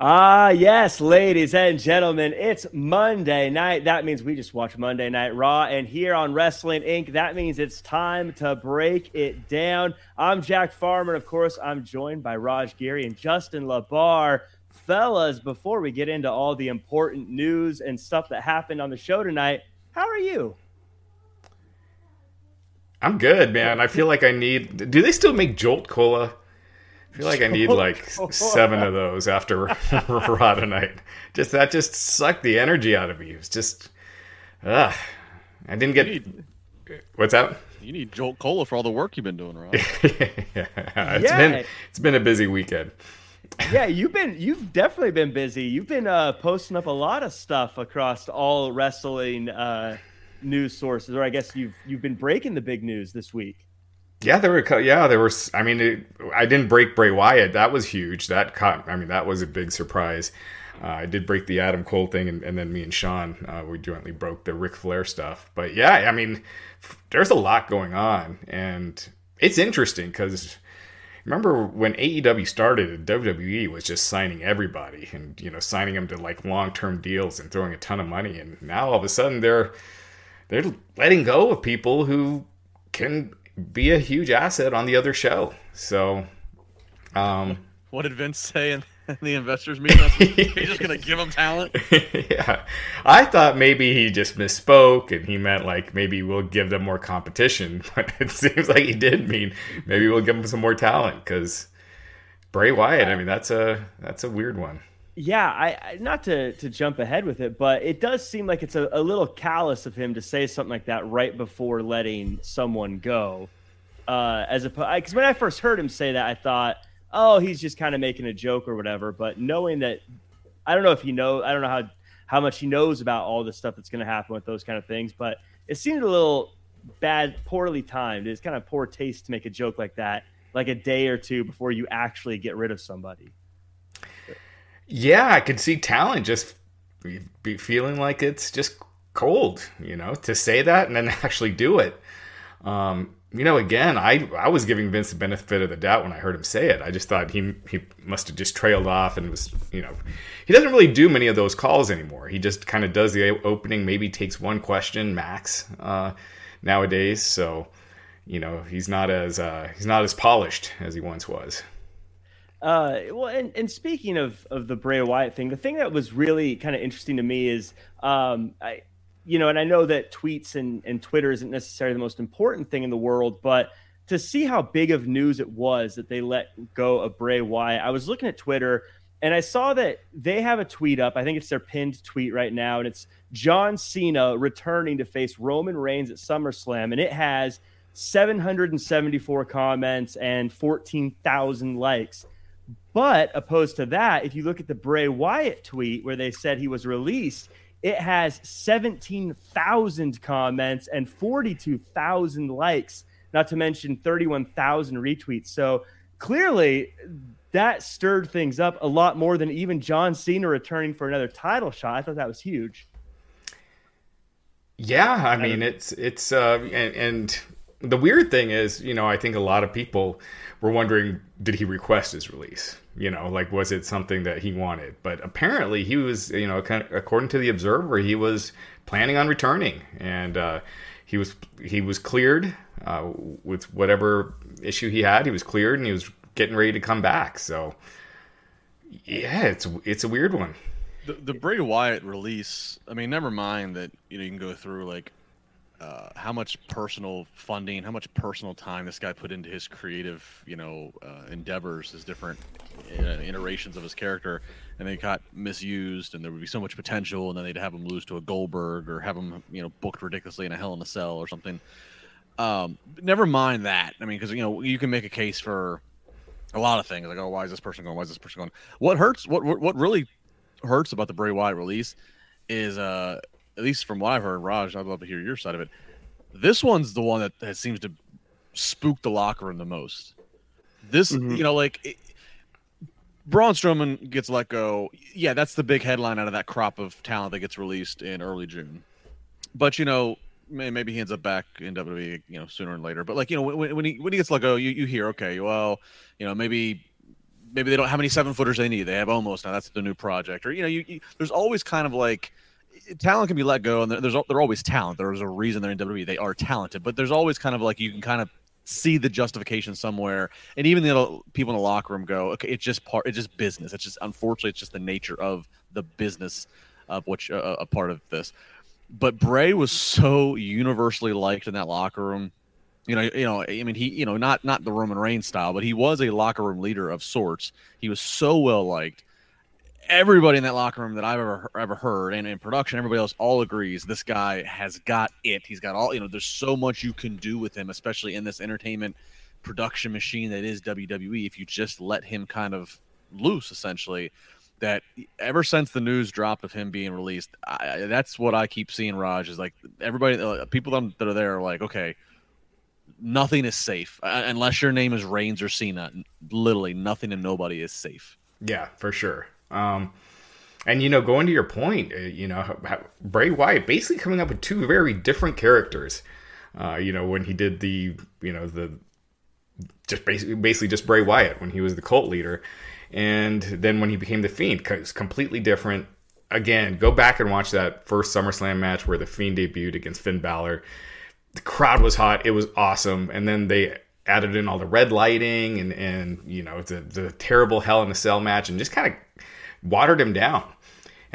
Ah, yes, ladies and gentlemen, it's Monday night. That means we just watch Monday Night Raw. And here on Wrestling Inc., that means it's time to break it down. I'm Jack Farmer. Of course, I'm joined by Raj Giri and Justin LaBar. Fellas, before we get into all the important news and stuff that happened on the show tonight, how are you? I'm good, man. I feel like I need. Do they still make Jolt Cola? I feel like I need like seven of those after Raw tonight. Just that just sucked the energy out of me. It was just, ugh. I didn't get. Need, what's that? You need Jolt Cola for all the work you've been doing, Rob. yeah, it's yeah. been it's been a busy weekend. yeah, you've been you've definitely been busy. You've been uh, posting up a lot of stuff across all wrestling uh, news sources, or I guess you've you've been breaking the big news this week. Yeah, there were. Yeah, there was. I mean, it, I didn't break Bray Wyatt. That was huge. That caught. I mean, that was a big surprise. Uh, I did break the Adam Cole thing, and, and then me and Sean uh, we jointly broke the Ric Flair stuff. But yeah, I mean, there's a lot going on, and it's interesting because remember when AEW started, WWE was just signing everybody, and you know, signing them to like long term deals and throwing a ton of money, and now all of a sudden they're they're letting go of people who can be a huge asset on the other show. So, um, what did Vince say in the investors meeting? He's just to give them talent. yeah, I thought maybe he just misspoke and he meant like maybe we'll give them more competition, but it seems like he did mean maybe we'll give them some more talent because Bray Wyatt. I mean, that's a that's a weird one. Yeah, I, not to to jump ahead with it, but it does seem like it's a, a little callous of him to say something like that right before letting someone go. Uh, as a because when I first heard him say that, I thought, oh, he's just kind of making a joke or whatever. But knowing that, I don't know if he knows, I don't know how how much he knows about all the stuff that's going to happen with those kind of things, but it seemed a little bad, poorly timed. It's kind of poor taste to make a joke like that, like a day or two before you actually get rid of somebody. Yeah, I could see talent just be feeling like it's just cold, you know, to say that and then actually do it. Um, you know, again, I I was giving Vince the benefit of the doubt when I heard him say it. I just thought he he must have just trailed off and was, you know, he doesn't really do many of those calls anymore. He just kind of does the opening, maybe takes one question max uh, nowadays. So, you know, he's not as uh, he's not as polished as he once was. Uh, well, and, and speaking of, of the Bray Wyatt thing, the thing that was really kind of interesting to me is, um, I, you know, and I know that tweets and, and Twitter isn't necessarily the most important thing in the world, but to see how big of news it was that they let go of Bray Wyatt, I was looking at Twitter and I saw that they have a tweet up. I think it's their pinned tweet right now, and it's John Cena returning to face Roman Reigns at SummerSlam, and it has 774 comments and 14,000 likes. But opposed to that, if you look at the Bray Wyatt tweet where they said he was released, it has 17,000 comments and 42,000 likes, not to mention 31,000 retweets. So clearly, that stirred things up a lot more than even John Cena returning for another title shot. I thought that was huge. Yeah, I mean it's it's uh, and, and the weird thing is, you know, I think a lot of people were wondering, did he request his release? You know, like was it something that he wanted? But apparently, he was, you know, kind of, according to the Observer, he was planning on returning, and uh, he was he was cleared uh, with whatever issue he had. He was cleared, and he was getting ready to come back. So, yeah, it's it's a weird one. The, the Bray Wyatt release. I mean, never mind that you know you can go through like uh, how much personal funding, how much personal time this guy put into his creative, you know, uh, endeavors, his different uh, iterations of his character, and they got misused, and there would be so much potential, and then they'd have him lose to a Goldberg or have him, you know, booked ridiculously in a Hell in a Cell or something. Um, never mind that. I mean, because you know you can make a case for a lot of things, like oh, why is this person going? Why is this person going? What hurts? What what really hurts about the Bray Wyatt release is uh at least from what I've heard, Raj, I'd love to hear your side of it. This one's the one that, that seems to spook the locker room the most. This, mm-hmm. you know, like it, Braun Strowman gets let go. Yeah, that's the big headline out of that crop of talent that gets released in early June. But you know, maybe he ends up back in WWE, you know, sooner and later. But like you know, when, when he when he gets let go, you, you hear okay, well, you know, maybe maybe they don't how many seven footers they need. They have Omos now. That's the new project. Or you know, you, you there's always kind of like talent can be let go, and there's they're always talent. There's a reason they're in WWE. They are talented, but there's always kind of like you can kind of see the justification somewhere, and even the people in the locker room go, okay, it's just part, it's just business. It's just unfortunately, it's just the nature of the business of which uh, a part of this. But Bray was so universally liked in that locker room you know, you know, I mean, he, you know, not not the Roman Reigns style, but he was a locker room leader of sorts. He was so well liked. Everybody in that locker room that I've ever ever heard, and in production, everybody else all agrees this guy has got it. He's got all, you know, there's so much you can do with him, especially in this entertainment production machine that is WWE. If you just let him kind of loose, essentially, that ever since the news dropped of him being released, I, that's what I keep seeing. Raj is like everybody, uh, people that are there are like, okay nothing is safe uh, unless your name is Reigns or Cena. Literally, nothing and nobody is safe. Yeah, for sure. Um, and you know, going to your point, uh, you know, Bray Wyatt basically coming up with two very different characters. Uh, you know, when he did the, you know, the just basically basically just Bray Wyatt when he was the cult leader, and then when he became the Fiend, it's completely different. Again, go back and watch that first SummerSlam match where the Fiend debuted against Finn Balor the crowd was hot. It was awesome. And then they added in all the red lighting and and you know the the terrible Hell in a Cell match and just kind of watered him down.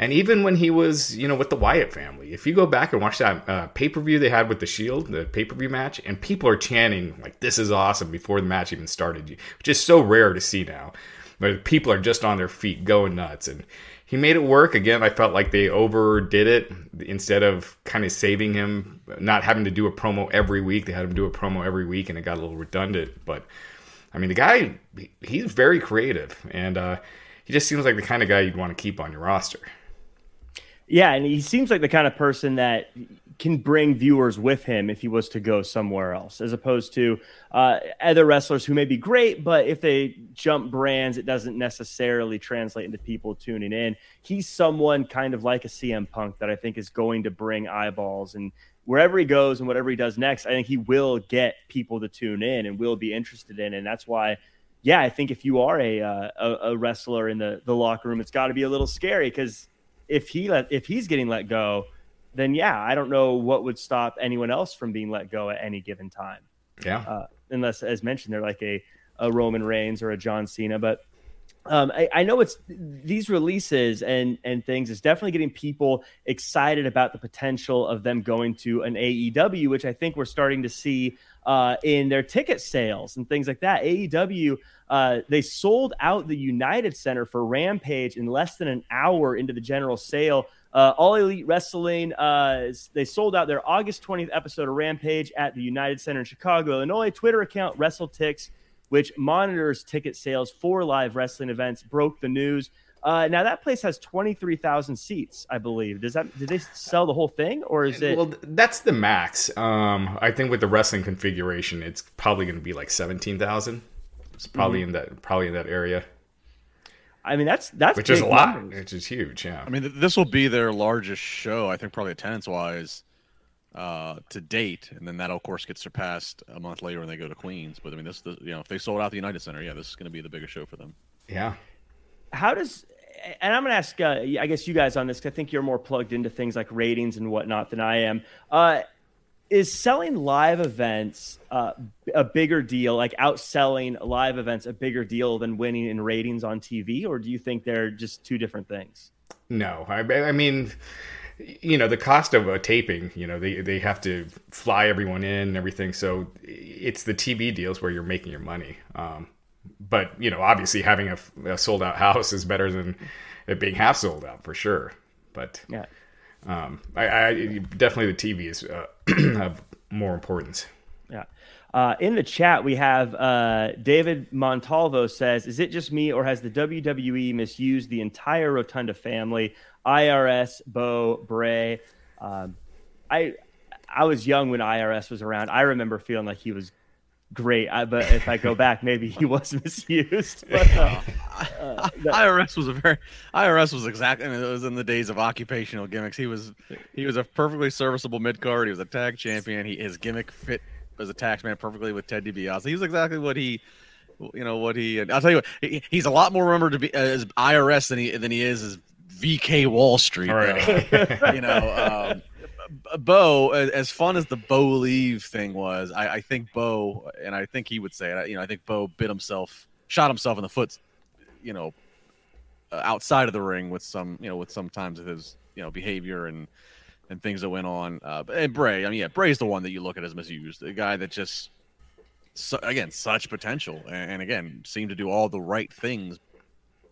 And even when he was, you know, with the Wyatt family, if you go back and watch that uh, pay per view they had with the Shield, the pay per view match, and people are chanting like "This is awesome" before the match even started, which is so rare to see now. But people are just on their feet, going nuts, and he made it work. Again, I felt like they overdid it instead of kind of saving him, not having to do a promo every week. They had him do a promo every week, and it got a little redundant. But I mean, the guy, he's very creative, and uh, he just seems like the kind of guy you'd want to keep on your roster. Yeah, and he seems like the kind of person that can bring viewers with him if he was to go somewhere else, as opposed to uh, other wrestlers who may be great, but if they jump brands, it doesn't necessarily translate into people tuning in. He's someone kind of like a CM Punk that I think is going to bring eyeballs and wherever he goes and whatever he does next, I think he will get people to tune in and will be interested in. And that's why, yeah, I think if you are a uh, a, wrestler in the the locker room, it's got to be a little scary because if he let if he's getting let go then yeah, I don't know what would stop anyone else from being let go at any given time. Yeah. Uh, unless, as mentioned, they're like a, a Roman Reigns or a John Cena. But um, I, I, know it's these releases and and things is definitely getting people excited about the potential of them going to an AEW, which I think we're starting to see uh, in their ticket sales and things like that. AEW uh, they sold out the United Center for Rampage in less than an hour into the general sale. Uh, All Elite Wrestling, uh, they sold out their August 20th episode of Rampage at the United Center in Chicago, Illinois. Twitter account WrestleTix, which monitors ticket sales for live wrestling events, broke the news. Uh, now that place has twenty three thousand seats, I believe. Does that did they sell the whole thing, or is it? Well, that's the max. Um, I think with the wrestling configuration, it's probably going to be like seventeen thousand. It's probably mm-hmm. in that probably in that area. I mean, that's that's which is a lot, numbers. which is huge. Yeah. I mean, this will be their largest show. I think probably attendance wise uh, to date, and then that of course gets surpassed a month later when they go to Queens. But I mean, this the, you know if they sold out the United Center, yeah, this is going to be the biggest show for them. Yeah. How does and I'm going to ask, uh, I guess you guys on this. I think you're more plugged into things like ratings and whatnot than I am. Uh, is selling live events uh, a bigger deal, like outselling live events a bigger deal than winning in ratings on TV, or do you think they're just two different things? No, I, I mean, you know, the cost of a taping, you know, they they have to fly everyone in and everything, so it's the TV deals where you're making your money. Um, but you know, obviously, having a, a sold out house is better than it being half sold out for sure. But yeah um, I, I, definitely the TV is uh, of more importance. Yeah. Uh, in the chat, we have uh, David Montalvo says, "Is it just me, or has the WWE misused the entire Rotunda family? IRS, Bo, Bray. Um, I I was young when IRS was around. I remember feeling like he was great. I, but if I go back, maybe he was misused. But, uh, uh, IRS was a very IRS was exactly. I mean, it was in the days of occupational gimmicks. He was he was a perfectly serviceable mid card. He was a tag champion. He his gimmick fit as a taxman perfectly with Ted DiBiase. He was exactly what he you know what he. I'll tell you what. He, he's a lot more remembered to be as IRS than he than he is as VK Wall Street. Right. you know, um, Bo, as fun as the Bolieve thing was, I, I, think Bo, and I think he would say it. You know, I think Bo bit himself, shot himself in the foot. You know, uh, outside of the ring with some, you know, with sometimes his, you know, behavior and and things that went on. Uh, and Bray, I mean, yeah, Bray's the one that you look at as misused, the guy that just, so, again, such potential, and, and again, seemed to do all the right things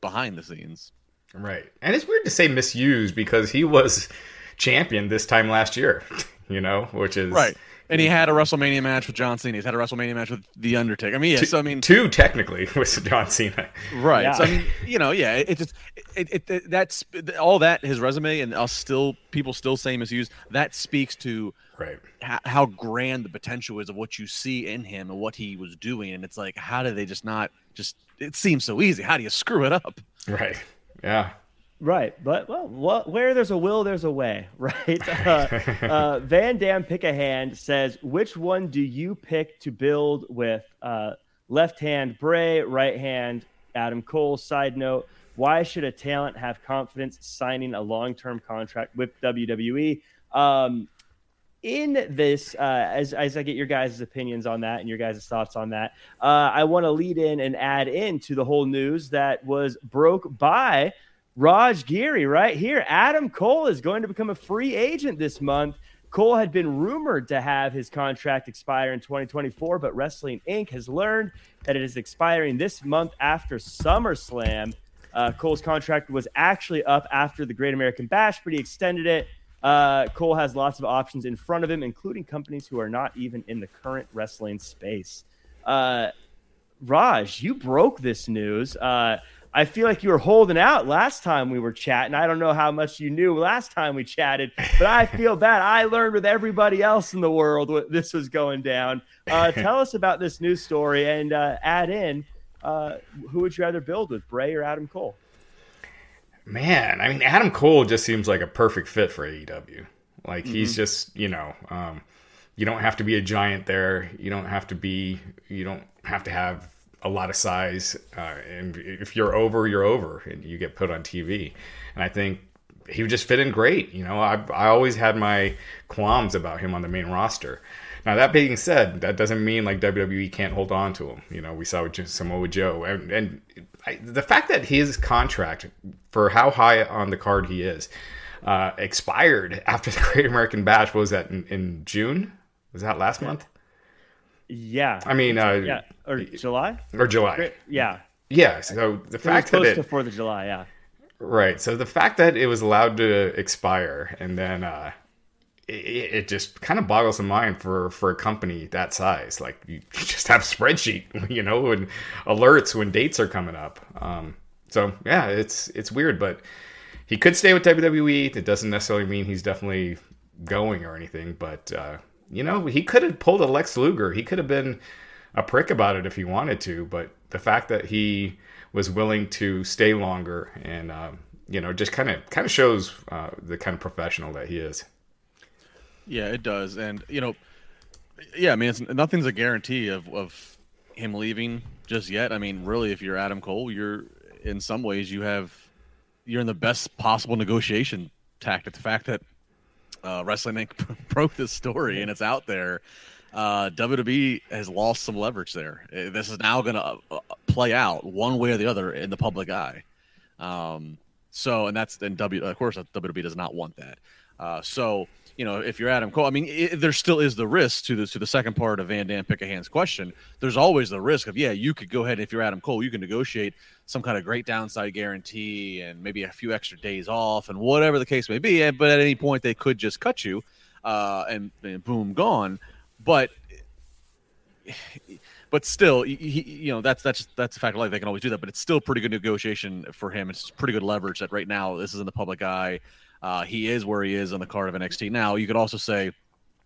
behind the scenes. Right, and it's weird to say misused because he was champion this time last year, you know, which is right. And he had a WrestleMania match with John Cena. He's had a WrestleMania match with The Undertaker. I mean, yeah. Two, so I mean, two technically with John Cena. Right. Yeah. So I mean, you know, yeah. It, it just it, it, it, that's all that his resume and us still people still say misused. That speaks to right how, how grand the potential is of what you see in him and what he was doing. And it's like, how do they just not just? It seems so easy. How do you screw it up? Right. Yeah. Right, but well, where there's a will, there's a way, right? Uh, uh, Van Dam pick a hand says, which one do you pick to build with? Uh, left hand Bray, right hand Adam Cole. Side note: Why should a talent have confidence signing a long-term contract with WWE? Um, in this, uh, as, as I get your guys' opinions on that and your guys' thoughts on that, uh, I want to lead in and add in to the whole news that was broke by Raj Giri right here. Adam Cole is going to become a free agent this month. Cole had been rumored to have his contract expire in 2024, but Wrestling Inc. has learned that it is expiring this month after SummerSlam. Uh, Cole's contract was actually up after the Great American Bash, but he extended it. Uh, Cole has lots of options in front of him, including companies who are not even in the current wrestling space. Uh, Raj, you broke this news. Uh, I feel like you were holding out last time we were chatting. I don't know how much you knew last time we chatted, but I feel bad. I learned with everybody else in the world what this was going down. Uh, tell us about this news story and uh, add in uh, who would you rather build with, Bray or Adam Cole? Man, I mean, Adam Cole just seems like a perfect fit for AEW. Like mm-hmm. he's just, you know, um, you don't have to be a giant there. You don't have to be. You don't have to have a lot of size, uh, and if you're over, you're over, and you get put on TV. And I think he would just fit in great. You know, I I always had my qualms about him on the main roster. Now that being said, that doesn't mean like WWE can't hold on to him. You know, we saw with Samoa Joe, and, and I, the fact that his contract for how high on the card he is uh, expired after the Great American Bash was that in, in June? Was that last month? Yeah. I mean, uh, yeah, or July or July. Yeah. Yeah. So the it fact that it, Fourth of July, yeah. Right. So the fact that it was allowed to expire and then uh, it, it, just kind of boggles the mind for for a company that size. Like you just have spreadsheet, you know, and alerts when dates are coming up. Um, so yeah, it's it's weird, but he could stay with WWE. It doesn't necessarily mean he's definitely going or anything, but uh, you know, he could have pulled a Lex Luger. He could have been a prick about it if he wanted to, but the fact that he was willing to stay longer and uh, you know just kind of kind of shows uh, the kind of professional that he is. Yeah, it does, and you know, yeah, I mean, nothing's a guarantee of of him leaving just yet. I mean, really, if you're Adam Cole, you're in some ways you have you're in the best possible negotiation tactic. The fact that uh, Wrestling Inc. broke this story and it's out there. Uh, WWE has lost some leverage there. Uh, this is now going to uh, play out one way or the other in the public eye. Um, so, and that's and W. Of course, WWE does not want that. Uh, so, you know, if you're Adam Cole, I mean, it, there still is the risk to the to the second part of Van Dam pick a hand's question. There's always the risk of yeah, you could go ahead if you're Adam Cole, you can negotiate some kind of great downside guarantee and maybe a few extra days off and whatever the case may be. But at any point, they could just cut you uh, and, and boom, gone. But but still, he, you know that's that's that's a fact of life. They can always do that, but it's still pretty good negotiation for him. It's pretty good leverage that right now this is in the public eye. Uh, he is where he is on the card of NXT. Now you could also say,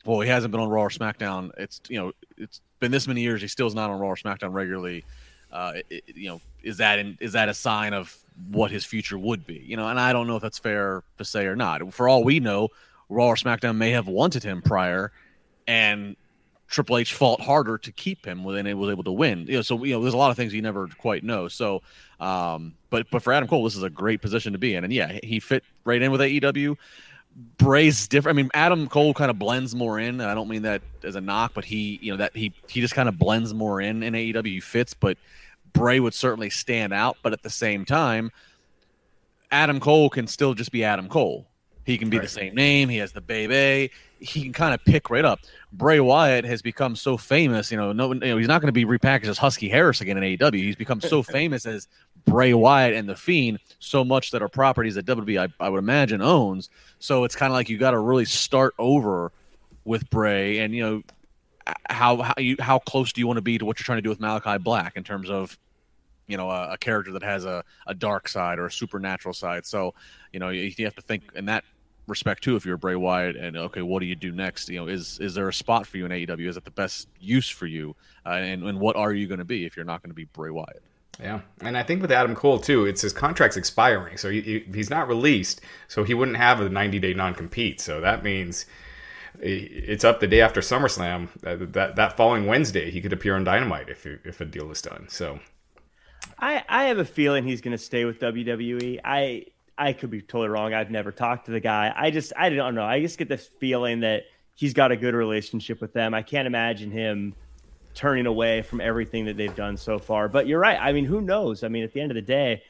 well, he hasn't been on Raw or SmackDown. It's you know it's been this many years. He still is not on Raw or SmackDown regularly. Uh, it, you know, is that in, is that a sign of what his future would be? You know, and I don't know if that's fair to say or not. For all we know, Raw or SmackDown may have wanted him prior, and Triple H fought harder to keep him when it was able to win. You know, so you know, there's a lot of things you never quite know. So, um, but but for Adam Cole, this is a great position to be in, and yeah, he fit right in with AEW. Bray's different. I mean, Adam Cole kind of blends more in. I don't mean that as a knock, but he, you know, that he he just kind of blends more in in AEW. He fits, but Bray would certainly stand out. But at the same time, Adam Cole can still just be Adam Cole. He can be right. the same name. He has the baby. He can kind of pick right up. Bray Wyatt has become so famous. You know, no, you know, he's not going to be repackaged as Husky Harris again in AEW. He's become so famous as Bray Wyatt and the Fiend so much that are properties that WWE, I, I would imagine, owns. So it's kind of like you got to really start over with Bray, and you know how how you how close do you want to be to what you're trying to do with Malachi Black in terms of you know a, a character that has a, a dark side or a supernatural side. So you know you, you have to think in that respect too if you're Bray Wyatt and okay what do you do next you know is is there a spot for you in AEW is it the best use for you uh, and and what are you going to be if you're not going to be Bray Wyatt yeah, and I think with Adam Cole too, it's his contract's expiring, so he, he, he's not released, so he wouldn't have a 90 day non compete. So that means it's up the day after SummerSlam. That, that, that following Wednesday, he could appear on Dynamite if if a deal is done. So, I I have a feeling he's going to stay with WWE. I I could be totally wrong. I've never talked to the guy. I just I don't know. I just get this feeling that he's got a good relationship with them. I can't imagine him turning away from everything that they've done so far. But you're right. I mean, who knows? I mean, at the end of the day,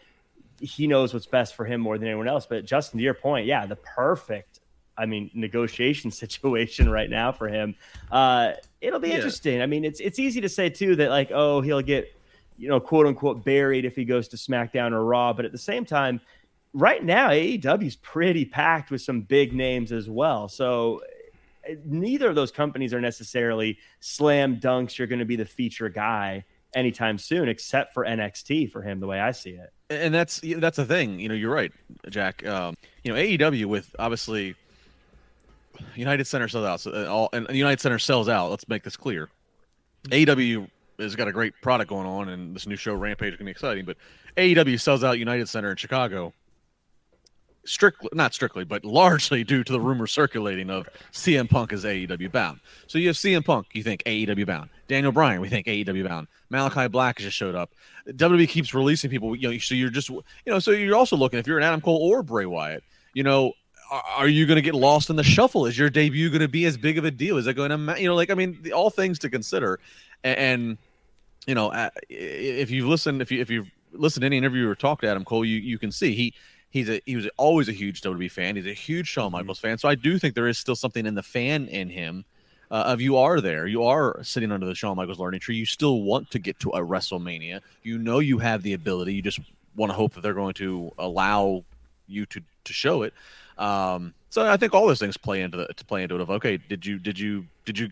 he knows what's best for him more than anyone else. But Justin, to your point, yeah, the perfect, I mean, negotiation situation right now for him. Uh, it'll be yeah. interesting. I mean, it's it's easy to say too that like, oh, he'll get, you know, quote unquote buried if he goes to SmackDown or Raw. But at the same time, right now AEW is pretty packed with some big names as well. So neither of those companies are necessarily slam dunks. You're going to be the feature guy anytime soon, except for NXT for him, the way I see it. And that's that's the thing. You know, you're right, Jack. Um, you know, AEW with obviously United Center sells out, so uh, all and United Center sells out. Let's make this clear. AEW has got a great product going on, and this new show Rampage is going to be exciting. But AEW sells out United Center in Chicago strictly not strictly, but largely due to the rumor circulating of CM Punk is AEW bound. So you have CM Punk, you think AEW bound. Daniel Bryan, we think AEW bound. Malachi Black just showed up. WWE keeps releasing people. You know, so you're just you know, so you're also looking if you're an Adam Cole or Bray Wyatt, you know. Are, you going to get lost in the shuffle? Is your debut going to be as big of a deal? Is it going to, you know, like I mean, all things to consider, and, and you know, if you've listened, if you if you've listened to any interview or talked to Adam Cole, you you can see he He's a he was always a huge WWE fan. He's a huge Shawn mm-hmm. Michaels fan. So I do think there is still something in the fan in him. Uh, of you are there, you are sitting under the Shawn Michaels learning tree. You still want to get to a WrestleMania. You know you have the ability. You just want to hope that they're going to allow you to to show it. Um, so I think all those things play into the to play into it. Of okay, did you did you did you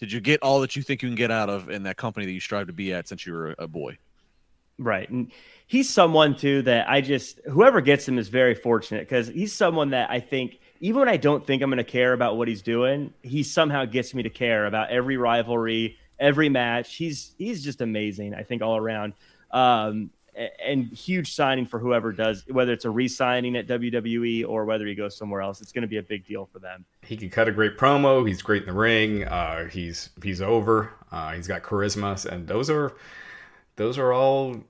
did you get all that you think you can get out of in that company that you strive to be at since you were a boy? Right. And he's someone too that I just whoever gets him is very fortunate because he's someone that I think even when I don't think I'm going to care about what he's doing, he somehow gets me to care about every rivalry, every match. He's he's just amazing. I think all around. Um, and huge signing for whoever does, whether it's a re-signing at WWE or whether he goes somewhere else. It's going to be a big deal for them. He can cut a great promo. He's great in the ring. Uh, he's he's over. Uh, he's got charisma, and those are those are all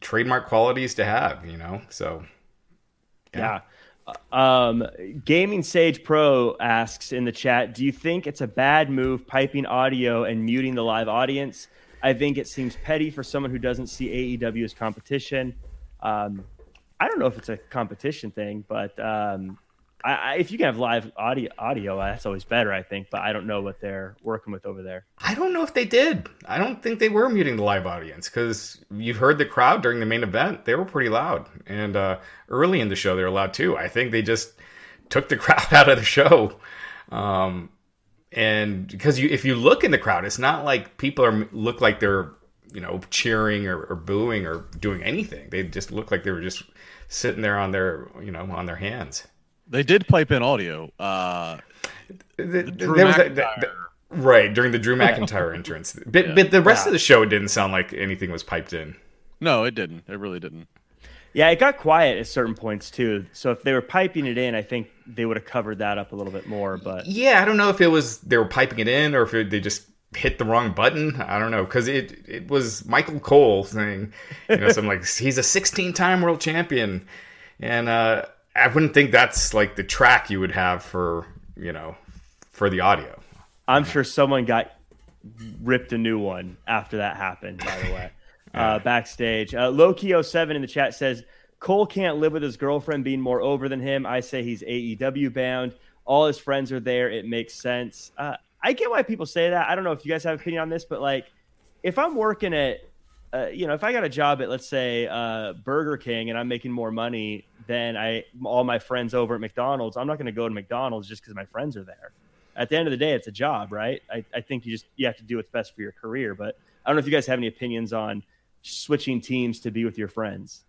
trademark qualities to have, you know. So yeah. yeah. Um, Gaming Sage Pro asks in the chat, do you think it's a bad move piping audio and muting the live audience? I think it seems petty for someone who doesn't see AEW as competition. Um, I don't know if it's a competition thing, but um, I, I, if you can have live audio, audio, that's always better, I think. But I don't know what they're working with over there. I don't know if they did. I don't think they were muting the live audience because you heard the crowd during the main event; they were pretty loud, and uh, early in the show they were loud too. I think they just took the crowd out of the show. Um, and because you, if you look in the crowd, it's not like people are look like they're you know cheering or, or booing or doing anything. They just look like they were just sitting there on their you know on their hands. They did pipe in audio. Uh, the, the there was a, the, right during the Drew McIntyre entrance, but, yeah. but the rest yeah. of the show didn't sound like anything was piped in. No, it didn't. It really didn't. Yeah, it got quiet at certain points too. So if they were piping it in, I think they would have covered that up a little bit more. But yeah, I don't know if it was they were piping it in or if it, they just hit the wrong button. I don't know because it it was Michael Cole saying, you know, something like he's a 16 time world champion, and uh, I wouldn't think that's like the track you would have for you know for the audio. I'm sure someone got ripped a new one after that happened. By the way, uh, backstage, uh, Loki07 in the chat says Cole can't live with his girlfriend being more over than him. I say he's AEW bound. All his friends are there. It makes sense. Uh, I get why people say that. I don't know if you guys have an opinion on this, but like, if I'm working at, uh, you know, if I got a job at, let's say, uh, Burger King, and I'm making more money than I all my friends over at McDonald's, I'm not going to go to McDonald's just because my friends are there. At the end of the day, it's a job, right? I, I think you just you have to do what's best for your career. But I don't know if you guys have any opinions on switching teams to be with your friends.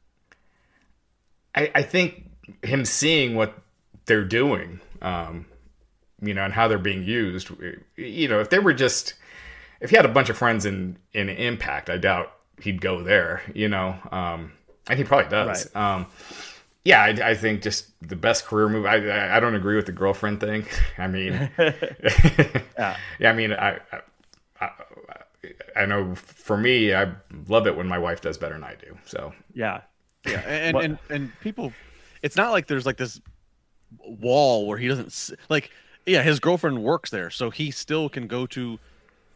I, I think him seeing what they're doing, um, you know, and how they're being used. You know, if they were just, if he had a bunch of friends in in Impact, I doubt he'd go there. You know, um, and he probably does. Right. Um, yeah, I, I, think just the best career move. I, I don't agree with the girlfriend thing. I mean, yeah. yeah, I mean, I, I, I know for me, I love it when my wife does better than I do. So yeah, yeah, and, and and people, it's not like there's like this wall where he doesn't like. Yeah, his girlfriend works there, so he still can go to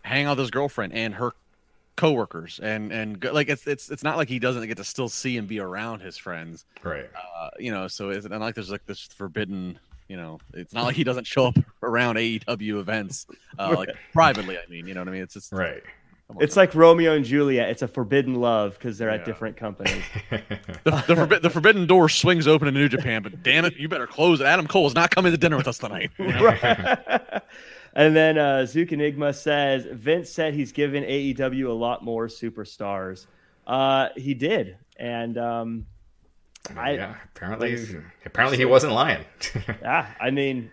hang out with his girlfriend and her coworkers and and like it's it's it's not like he doesn't get to still see and be around his friends right uh, you know so it's not like there's like this forbidden you know it's not like he doesn't show up around aew events uh, like privately i mean you know what i mean it's just right it's like Romeo and Juliet. It's a forbidden love because they're yeah. at different companies. the, the, forbi- the, forbidden door swings open in New Japan, but damn it, you better close it. Adam Cole is not coming to dinner with us tonight. You know? right. And then uh, Zook Enigma says Vince said he's given AEW a lot more superstars. Uh, he did, and um, I, yeah, apparently, apparently he wasn't lying. yeah, I mean,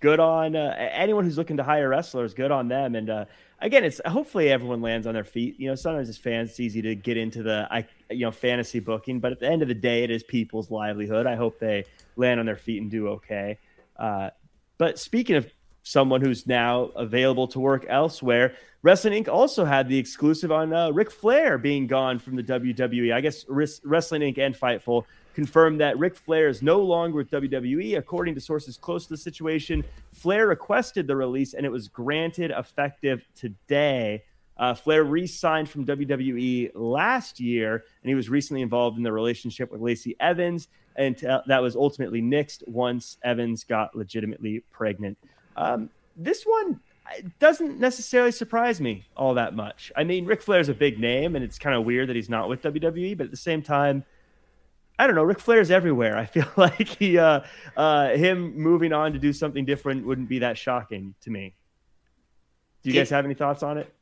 good on uh, anyone who's looking to hire wrestlers. Good on them, and uh, again, it's hopefully everyone lands on their feet. You know, sometimes as fans, it's easy to get into the I you know fantasy booking, but at the end of the day, it is people's livelihood. I hope they land on their feet and do okay. Uh, but speaking of someone who's now available to work elsewhere, Wrestling Inc. also had the exclusive on uh, Ric Flair being gone from the WWE. I guess Wrestling Inc. and Fightful confirmed that Ric Flair is no longer with WWE. According to sources close to the situation, Flair requested the release and it was granted effective today. Uh, Flair re signed from WWE last year, and he was recently involved in the relationship with Lacey Evans, and uh, that was ultimately nixed once Evans got legitimately pregnant. Um, this one doesn't necessarily surprise me all that much. I mean, Ric Flair's a big name, and it's kind of weird that he's not with WWE, but at the same time, I don't know. Ric Flair's everywhere. I feel like he, uh, uh, him moving on to do something different wouldn't be that shocking to me. Do you guys have any thoughts on it?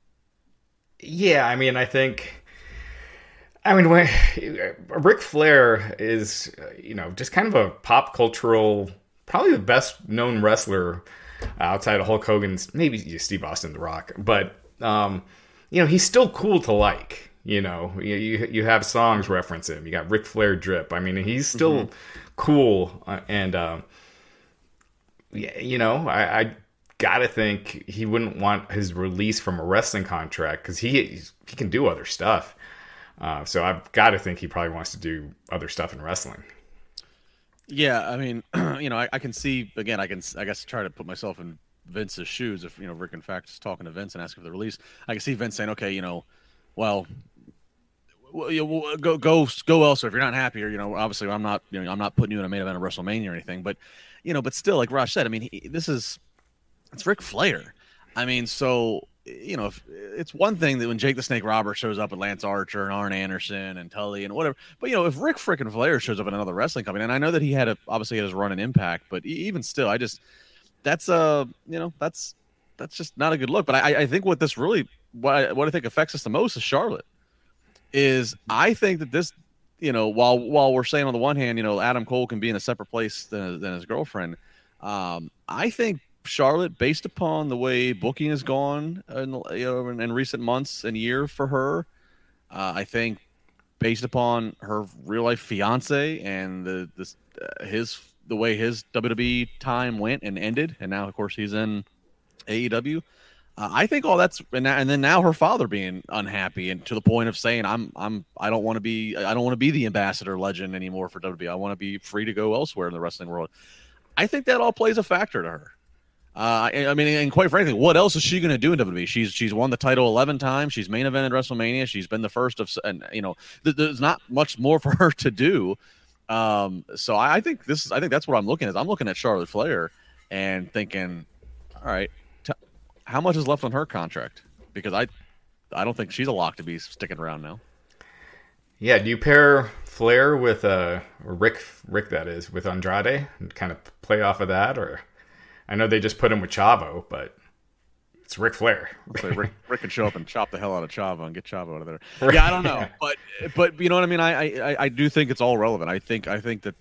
Yeah, I mean, I think, I mean, when Ric Flair is, you know, just kind of a pop cultural, probably the best known wrestler outside of Hulk Hogan's, maybe Steve Austin, The Rock, but, um, you know, he's still cool to like. You know, you you have songs reference him. You got Ric Flair drip. I mean, he's still mm-hmm. cool, uh, and um, yeah, you know, I, I gotta think he wouldn't want his release from a wrestling contract because he he can do other stuff. Uh, so I've got to think he probably wants to do other stuff in wrestling. Yeah, I mean, you know, I, I, can see again. I can, I guess, try to put myself in Vince's shoes. If you know, Ric in fact is talking to Vince and asking for the release, I can see Vince saying, "Okay, you know, well, well, you go go go elsewhere if you're not happy. Or you know, obviously, I'm not you know I'm not putting you in a main event of WrestleMania or anything. But you know, but still, like Raj said, I mean, he, this is it's Ric Flair. I mean, so you know, if, it's one thing that when Jake the Snake Roberts shows up with Lance Archer and Arn Anderson and Tully and whatever, but you know, if Ric frickin' Flair shows up in another wrestling company, and I know that he had a, obviously had his run in Impact, but even still, I just that's uh you know that's that's just not a good look. But I, I think what this really what I, what I think affects us the most is Charlotte is I think that this, you know, while while we're saying on the one hand, you know, Adam Cole can be in a separate place than, than his girlfriend, um, I think Charlotte, based upon the way booking has gone in, you know, in, recent months and year for her, uh, I think based upon her real life fiance and the this uh, his the way his WWE time went and ended, and now of course he's in AEW. Uh, I think all that's and, and then now her father being unhappy and to the point of saying I'm I'm I don't want to be I don't want to be the ambassador legend anymore for WWE. I want to be free to go elsewhere in the wrestling world. I think that all plays a factor to her. Uh, I mean, and quite frankly, what else is she going to do in WWE? She's she's won the title eleven times. She's main evented WrestleMania. She's been the first of, and you know, th- there's not much more for her to do. Um, so I, I think this is, I think that's what I'm looking at. I'm looking at Charlotte Flair and thinking, all right, t- how much is left on her contract? Because I, I don't think she's a lock to be sticking around now. Yeah, do you pair Flair with uh Ric Ric that is with Andrade and kind of play off of that, or I know they just put him with Chavo, but it's Ric Flair. Ric, Ric could show up and chop the hell out of Chavo and get Chavo out of there. Yeah, I don't know, but but you know what I mean. I I, I do think it's all relevant. I think I think that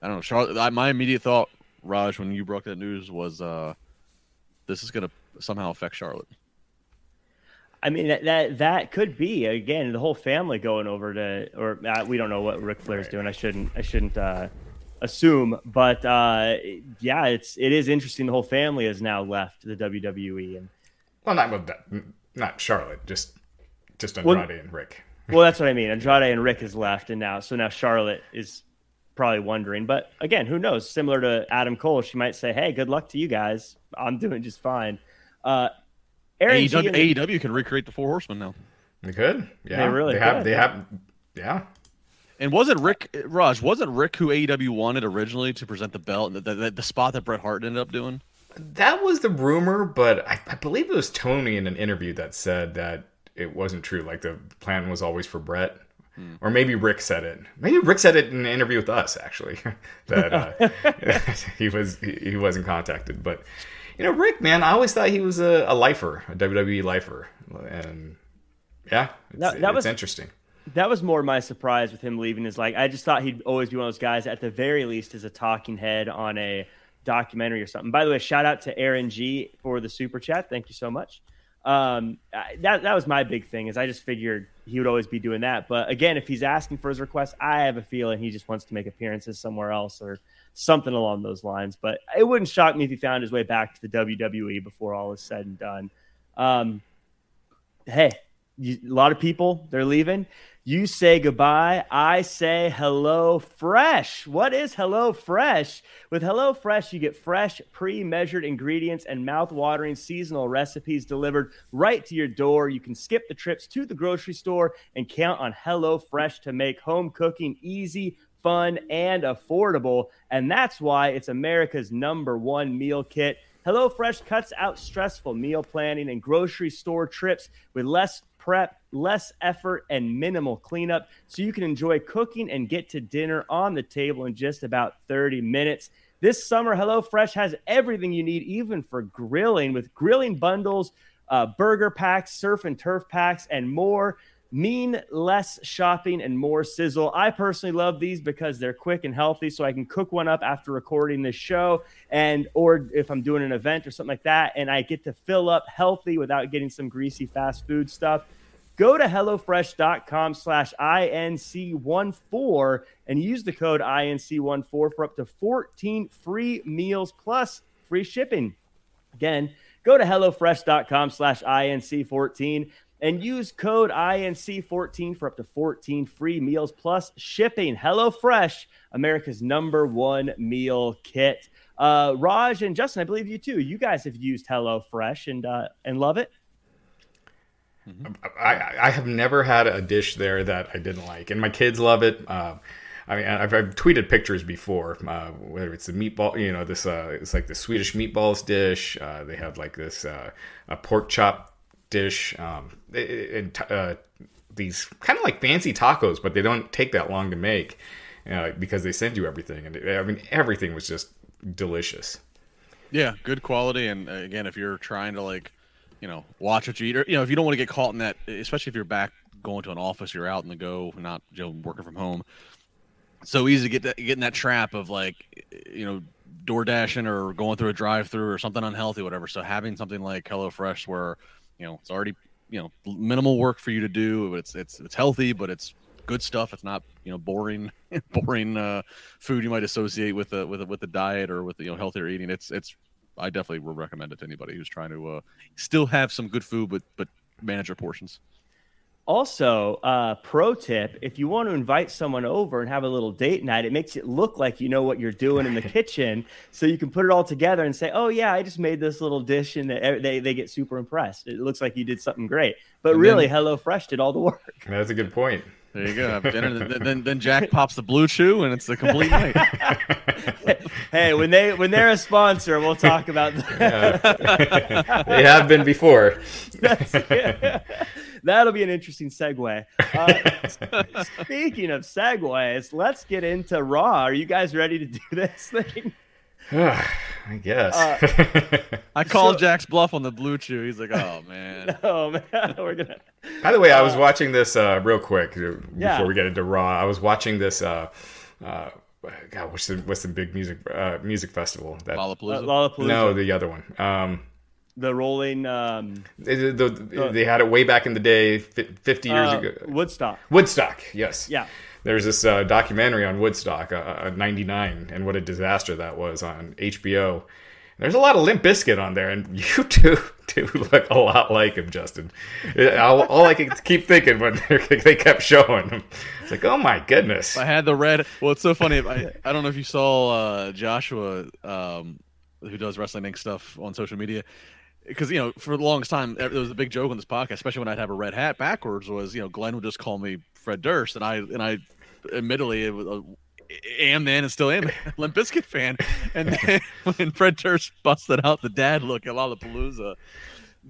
I don't know. Charlotte. My immediate thought, Raj, when you broke that news, was uh this is going to somehow affect Charlotte. I mean that, that that could be again the whole family going over to or uh, we don't know what Ric Flair's right. doing. I shouldn't I shouldn't uh, assume, but uh, yeah, it's it is interesting. The whole family has now left the WWE and well, not not Charlotte, just just Andrade well, and Ric. well, that's what I mean. Andrade and Ric has left, and now so now Charlotte is probably wondering. But again, who knows? Similar to Adam Cole, she might say, "Hey, good luck to you guys. I'm doing just fine." Uh, Aaron AEW, G- AEW can recreate the Four Horsemen now. They could. Yeah, they really. They have. They have. Yeah. And wasn't Ric Raj? Wasn't Ric who AEW wanted originally to present the belt, the, the, the spot that Bret Hart ended up doing? That was the rumor, but I, I, believe it was Tony in an interview that said that it wasn't true. Like the plan was always for Bret, hmm. or maybe Ric said it. Maybe Ric said it in an interview with us actually that uh, he was he, he wasn't contacted, but you know, Ric, man, I always thought he was a, a lifer, a WWE lifer, and yeah, it's, that, that it's was, interesting. That was more my surprise with him leaving. Is like I just thought he'd always be one of those guys, at the very least, as a talking head on a documentary or something. By the way, shout out to Aaron G for the super chat. Thank you so much. Um, that that was my big thing. Is I just figured he would always be doing that. But again, if he's asking for his request, I have a feeling he just wants to make appearances somewhere else or something along those lines. But it wouldn't shock me if he found his way back to the WWE before all is said and done. Um, hey, you, a lot of people they're leaving. You say goodbye. I say hello fresh. What is hello fresh? With hello fresh, you get fresh, pre-measured ingredients and mouth-watering seasonal recipes delivered right to your door. You can skip the trips to the grocery store and count on hello fresh to make home cooking easy, fun, and affordable. And that's why it's America's number one meal kit. HelloFresh cuts out stressful meal planning and grocery store trips with less prep, less effort, and minimal cleanup so you can enjoy cooking and get to dinner on the table in just about 30 minutes. This summer, HelloFresh has everything you need, even for grilling, with grilling bundles, uh, burger packs, surf and turf packs, and more mean less shopping and more sizzle. I personally love these because they're quick and healthy so I can cook one up after recording this show and or if I'm doing an event or something like that and I get to fill up healthy without getting some greasy fast food stuff. Go to HelloFresh.com slash INC14 and use the code INC14 for up to 14 free meals plus free shipping. Again, go to HelloFresh.com slash INC14 and use code INC14 for up to 14 free meals plus shipping. HelloFresh, America's number one meal kit. Uh, Raj and Justin, I believe you too. You guys have used HelloFresh and uh, and love it. Mm-hmm. I, I have never had a dish there that I didn't like, and my kids love it. Uh, I mean, I've, I've, tweeted pictures before, uh, whether it's the meatball, you know, this uh, it's like the Swedish meatballs dish. Uh, they have like this uh, a pork chop dish, um, and uh, these kind of like fancy tacos, but they don't take that long to make uh, because they send you everything. And I mean, everything was just delicious. Yeah, good quality. And uh, again, if you're trying to like, you know, watch what you eat, or you know, if you don't want to get caught in that, especially if you're back going to an office, you're out in the go, not you know, working from home. so easy to get that, get in that trap of like, you know, door dashing or going through a drive through or something unhealthy, whatever. So having something like HelloFresh where you know it's already you know minimal work for you to do. It's it's it's healthy, but it's good stuff. It's not you know boring boring uh, food you might associate with the with the, with the diet or with you know healthier eating. It's it's I definitely would recommend it to anybody who's trying to uh, still have some good food, but but manage their portions. Also, uh, pro tip: if you want to invite someone over and have a little date night, it makes it look like you know what you're doing in the kitchen, so you can put it all together and say, "Oh yeah, I just made this little dish," and they they get super impressed. It looks like you did something great, but and really, then, HelloFresh did all the work. That's a good point. There you go. Have dinner. then, then, then Jack pops the blue chew, and it's the complete night. hey, when they when they're a sponsor, we'll talk about that. they have been before. That'll be an interesting segue. Uh, speaking of segues, let's get into Raw. Are you guys ready to do this thing? I guess. Uh, I called so, Jack's bluff on the blue chew. He's like, "Oh man, oh man, we're gonna." By the way, I was uh, watching this uh, real quick uh, before yeah. we get into Raw. I was watching this. Uh, uh, God, what's the what's the big music music festival? That Lollapalooza? Lollapalooza. No, the other one. Um, the rolling. Um, they, the, the, they had it way back in the day, fifty years ago. Woodstock. Woodstock. Yes. Yeah there's this uh, documentary on Woodstock, uh, '99, uh, and what a disaster that was on HBO. There's a lot of Limp Bizkit on there, and you two do look a lot like him, Justin. all, all I can keep thinking when they kept showing him, it's like, oh my goodness. I had the red. Well, it's so funny. I, I don't know if you saw uh, Joshua, um, who does Wrestling Inc. stuff on social media because you know for the longest time there was a big joke on this podcast, especially when I'd have a red hat backwards. Was you know Glenn would just call me Fred Durst, and I and I admittedly it was, am then and still am Limp Bizkit fan. And then when Fred Durst busted out the dad look at Lollapalooza,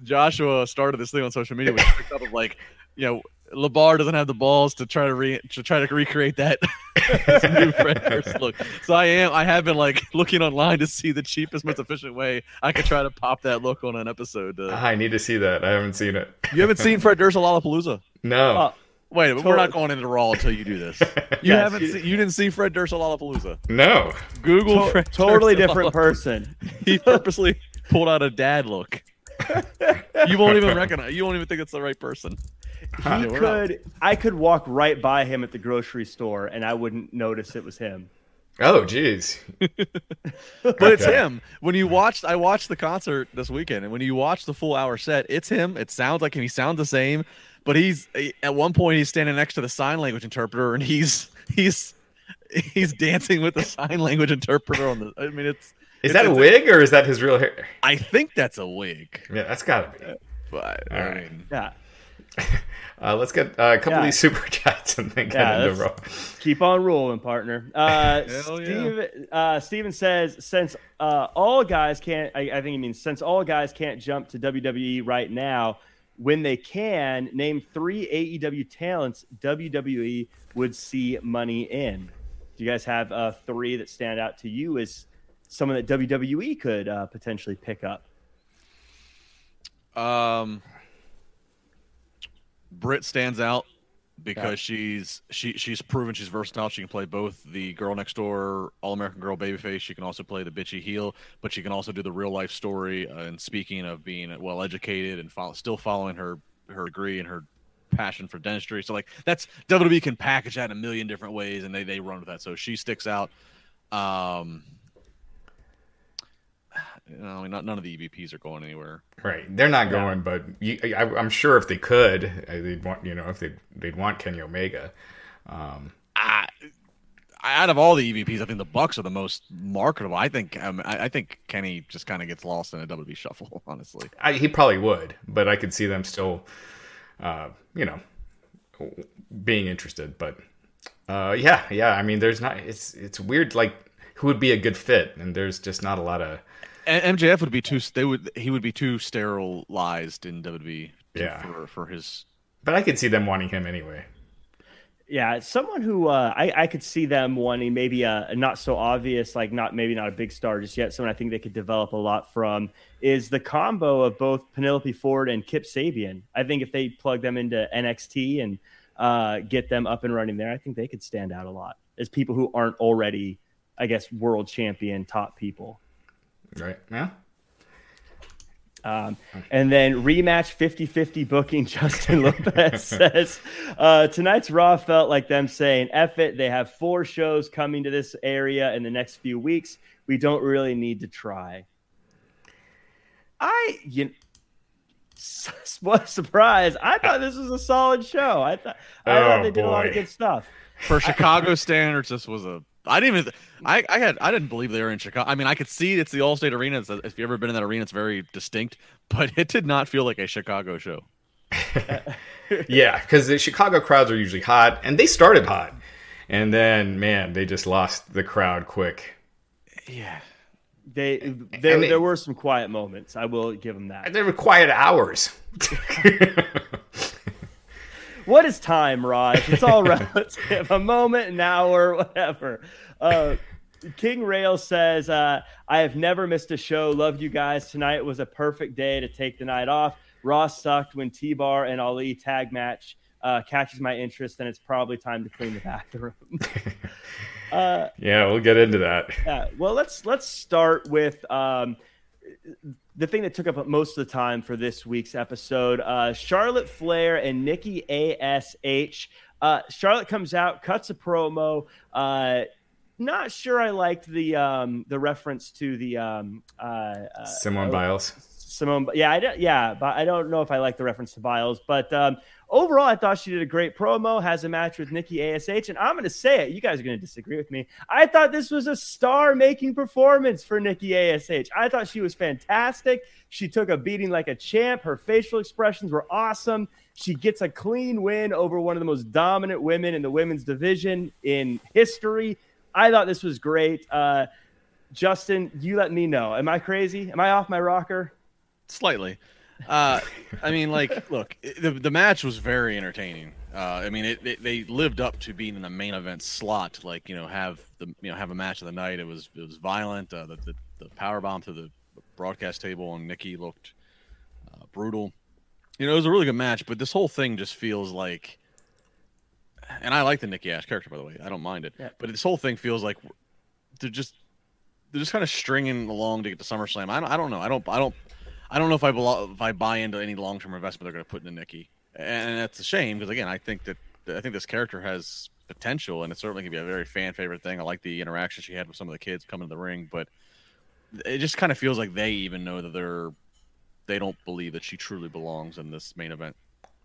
Joshua started this thing on social media which up of like, you know, LaBar doesn't have the balls to try to re to try to recreate that new Fred Durst look. So I am I have been like looking online to see the cheapest, most efficient way I could try to pop that look on an episode. Uh, I need to see that. I haven't seen it. You haven't seen Fred Durst at Lollapalooza? No. Uh, Wait, we're not going into Raw until you do this. You yes, haven't, you, see, you didn't see Fred Durst at Lollapalooza. No. Google to- Fred totally Durst different person. he purposely pulled out a dad look. you won't even recognize. You won't even think it's the right person. He could. I could walk right by him at the grocery store, and I wouldn't notice it was him. Oh, jeez. but okay. it's him. When you watched, I watched the concert this weekend, and when you watch the full hour set, it's him. It sounds like him. He sounds the same. But he's eh, at one point he's standing next to the sign language interpreter, and he's he's he's dancing with the sign language interpreter on the. I mean, it's is it's, that a wig or is that his real hair? I think that's a wig. Yeah, that's gotta be. But All I right. mean, yeah. Uh, let's get uh, a couple yeah. of these super chats and then get yeah, into row. Keep on rolling, partner. Uh, Steve, yeah. uh, Steven says, since uh, all guys can't, I, I, think he means since all guys can't jump to WWE right now, when they can, name three AEW talents WWE would see money in. Do you guys have uh, three that stand out to you as someone that WWE could uh, potentially pick up? Um, Britt stands out because yeah. she's she she's proven she's versatile. She can play both the girl next door, all American girl babyface. She can also play the bitchy heel, but she can also do the real life story. Uh, and speaking of being well educated and follow, still following her her degree and her passion for dentistry, so like that's WWE can package that in a million different ways, and they they run with that. So she sticks out. Um, you know, not none of the EVPs are going anywhere. Right, they're not yeah. going. But you, I, am sure if they could, uh, they'd want you know if they they'd want Kenny Omega. Um, I, out of all the EVPs, I think the Bucks are the most marketable. I think um, I, I, think Kenny just kind of gets lost in a WWE shuffle. Honestly, I, he probably would, but I could see them still, uh, you know, being interested. But uh, yeah, yeah. I mean, there's not. It's it's weird. Like who would be a good fit, and there's just not a lot of MJF would be too. They would. He would be too sterilized in WWE. Yeah. For for his. But I could see them wanting him anyway. Yeah, someone who uh, I, I could see them wanting maybe a, a, not so obvious, like not maybe not a big star just yet. Someone I think they could develop a lot from is the combo of both Penelope Ford and Kip Sabian. I think if they plug them into NXT and uh, get them up and running there, I think they could stand out a lot as people who aren't already, I guess, world champion top people. Right. Yeah. Um, and then rematch 50 50 booking. Justin Lopez says uh, tonight's Raw felt like them saying, F it. They have four shows coming to this area in the next few weeks. We don't really need to try. I you what surprise! I thought this was a solid show. I thought I Oh, thought they did a lot of good stuff. For Chicago standards, this was a. I didn't even. I, I had. I didn't believe they were in Chicago. I mean, I could see it's the Allstate Arena. It's, if you've ever been in that arena, it's very distinct. But it did not feel like a Chicago show. Yeah, because the Chicago crowds are usually hot, and they started hot, and then man, they just lost the crowd quick. Yeah. They there And it- there were some quiet moments. I will give them that. They were quiet hours. What is time, Raj? It's all relative. a moment, an hour, whatever. Uh, King Rail says, uh, I have never missed a show. Love you guys. Tonight was a perfect day to take the night off. Ross sucked when T Bar and Ali tag match uh, catches my interest, and it's probably time to clean the bathroom. uh, yeah, we'll get into that. yeah, well, let's let's start with um, the thing that took up most of the time for this week's episode: uh, Charlotte Flair and Nikki Ash. Uh, Charlotte comes out, cuts a promo. Uh, not sure I liked the um, the reference to the um, uh, uh, Simone Biles. Simone. Yeah, I don't, yeah, but I don't know if I like the reference to Biles. But um, overall, I thought she did a great promo. Has a match with Nikki Ash, and I'm going to say it. You guys are going to disagree with me. I thought this was a star-making performance for Nikki Ash. I thought she was fantastic. She took a beating like a champ. Her facial expressions were awesome. She gets a clean win over one of the most dominant women in the women's division in history. I thought this was great. Uh, Justin, you let me know. Am I crazy? Am I off my rocker? Slightly. Uh, I mean, like, look, the, the match was very entertaining. Uh, I mean, it, it, they lived up to being in the main event slot. Like, you know, have the you know have a match of the night. It was it was violent. Uh, the, the the power bomb to the broadcast table and Nikki looked uh, brutal. You know, it was a really good match. But this whole thing just feels like, and I like the Nikki Ash character by the way. I don't mind it. Yeah. But this whole thing feels like they're just they're just kind of stringing along to get to SummerSlam. I don't, I don't know. I don't I don't I don't know if I belo- if I buy into any long term investment they're going to put into Nikki, and that's a shame because again, I think that I think this character has potential, and it certainly can be a very fan favorite thing. I like the interaction she had with some of the kids coming to the ring, but it just kind of feels like they even know that they're they don't believe that she truly belongs in this main event.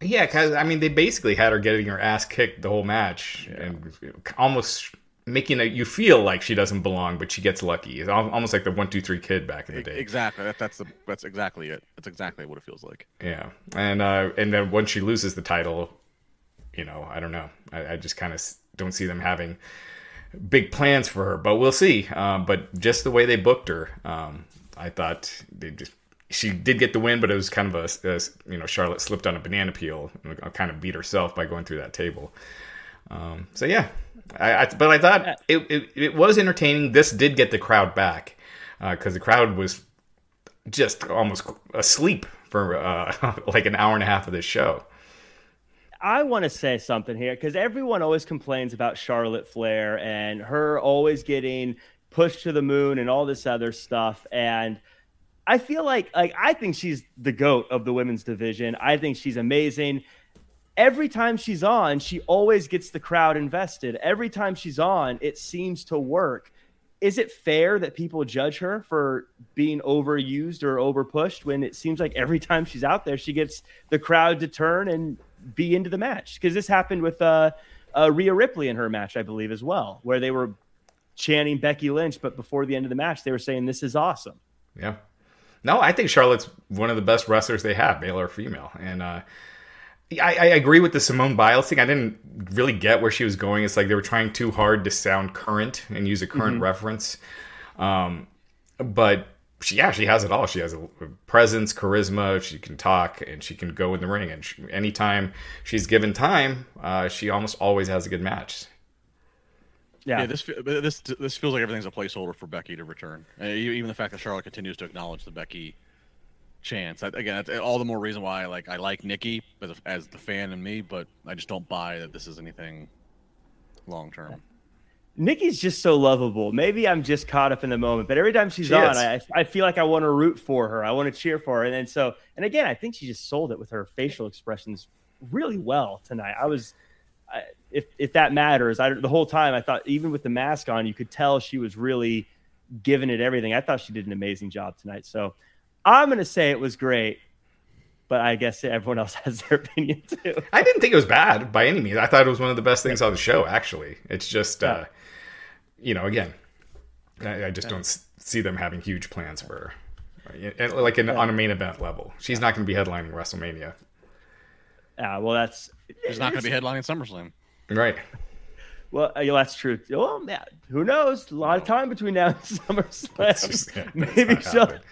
Yeah, because I mean, they basically had her getting her ass kicked the whole match, and almost making it you feel like she doesn't belong, but she gets lucky. It's almost like the one two three kid back in the day. Exactly. That, that's the that's exactly it. That's exactly what it feels like. Yeah, and uh, and then once she loses the title, you know, I don't know. I, I just kind of don't see them having big plans for her, but we'll see. Um, but just the way they booked her, um, I thought they just she did get the win, but it was kind of a, a you know Charlotte slipped on a banana peel and kind of beat herself by going through that table. Um, so yeah, I, I but I thought it, it it was entertaining. This did get the crowd back because the crowd was just almost asleep for uh, like an hour and a half of this show. I want to say something here because everyone always complains about Charlotte Flair and her always getting pushed to the moon and all this other stuff. And I feel like like I think she's the goat of the women's division. I think she's amazing. Every time she's on, she always gets the crowd invested. Every time she's on, it seems to work. Is it fair that people judge her for being overused or overpushed when it seems like every time she's out there, she gets the crowd to turn and be into the match? Because this happened with uh, uh, Rhea Ripley in her match, I believe, as well, where they were chanting Becky Lynch, but before the end of the match, they were saying, This is awesome. Yeah. No, I think Charlotte's one of the best wrestlers they have, male or female. And uh, I, I agree with the Simone Biles thing. I didn't really get where she was going. It's like they were trying too hard to sound current and use a current reference. Um, but she, yeah, she has it all. She has a, a presence, charisma. She can talk and she can go in the ring. And she, anytime she's given time, uh, she almost always has a good match. Yeah. Yeah, this this this feels like everything's a placeholder for Becky to return. Uh, e- even the fact that Charlotte continues to acknowledge the Becky chance. That, again, that's all the more reason why like I like Nikki as, a, as the fan and me, but I just don't buy that this is anything long term. Nikki's just so lovable. Maybe I'm just caught up in the moment, but every time she's She on. I, I feel like I want to root for her. I want to cheer for her. And then so, and again, I think she just sold it with her facial expressions really well tonight. I was, I, if if that matters, I the whole time I thought even with the mask on, you could tell she was really giving it everything. I thought she did an amazing job tonight. So I'm gonna say it was great, but I guess everyone else has their opinion too. I didn't think it was bad by any means. I thought it was one of the best things on the show. Actually, it's just, Yeah. uh, you know, again, I, I just don't see them having huge plans for her. Like in, on a main event level. She's not going to be headlining WrestleMania. Yeah, well, that's He's not going to be headlining SummerSlam. Right. Well, uh, yeah, that's true. Well, yeah, who knows? A lot of time between now and SummerSlam. just- yeah, Maybe not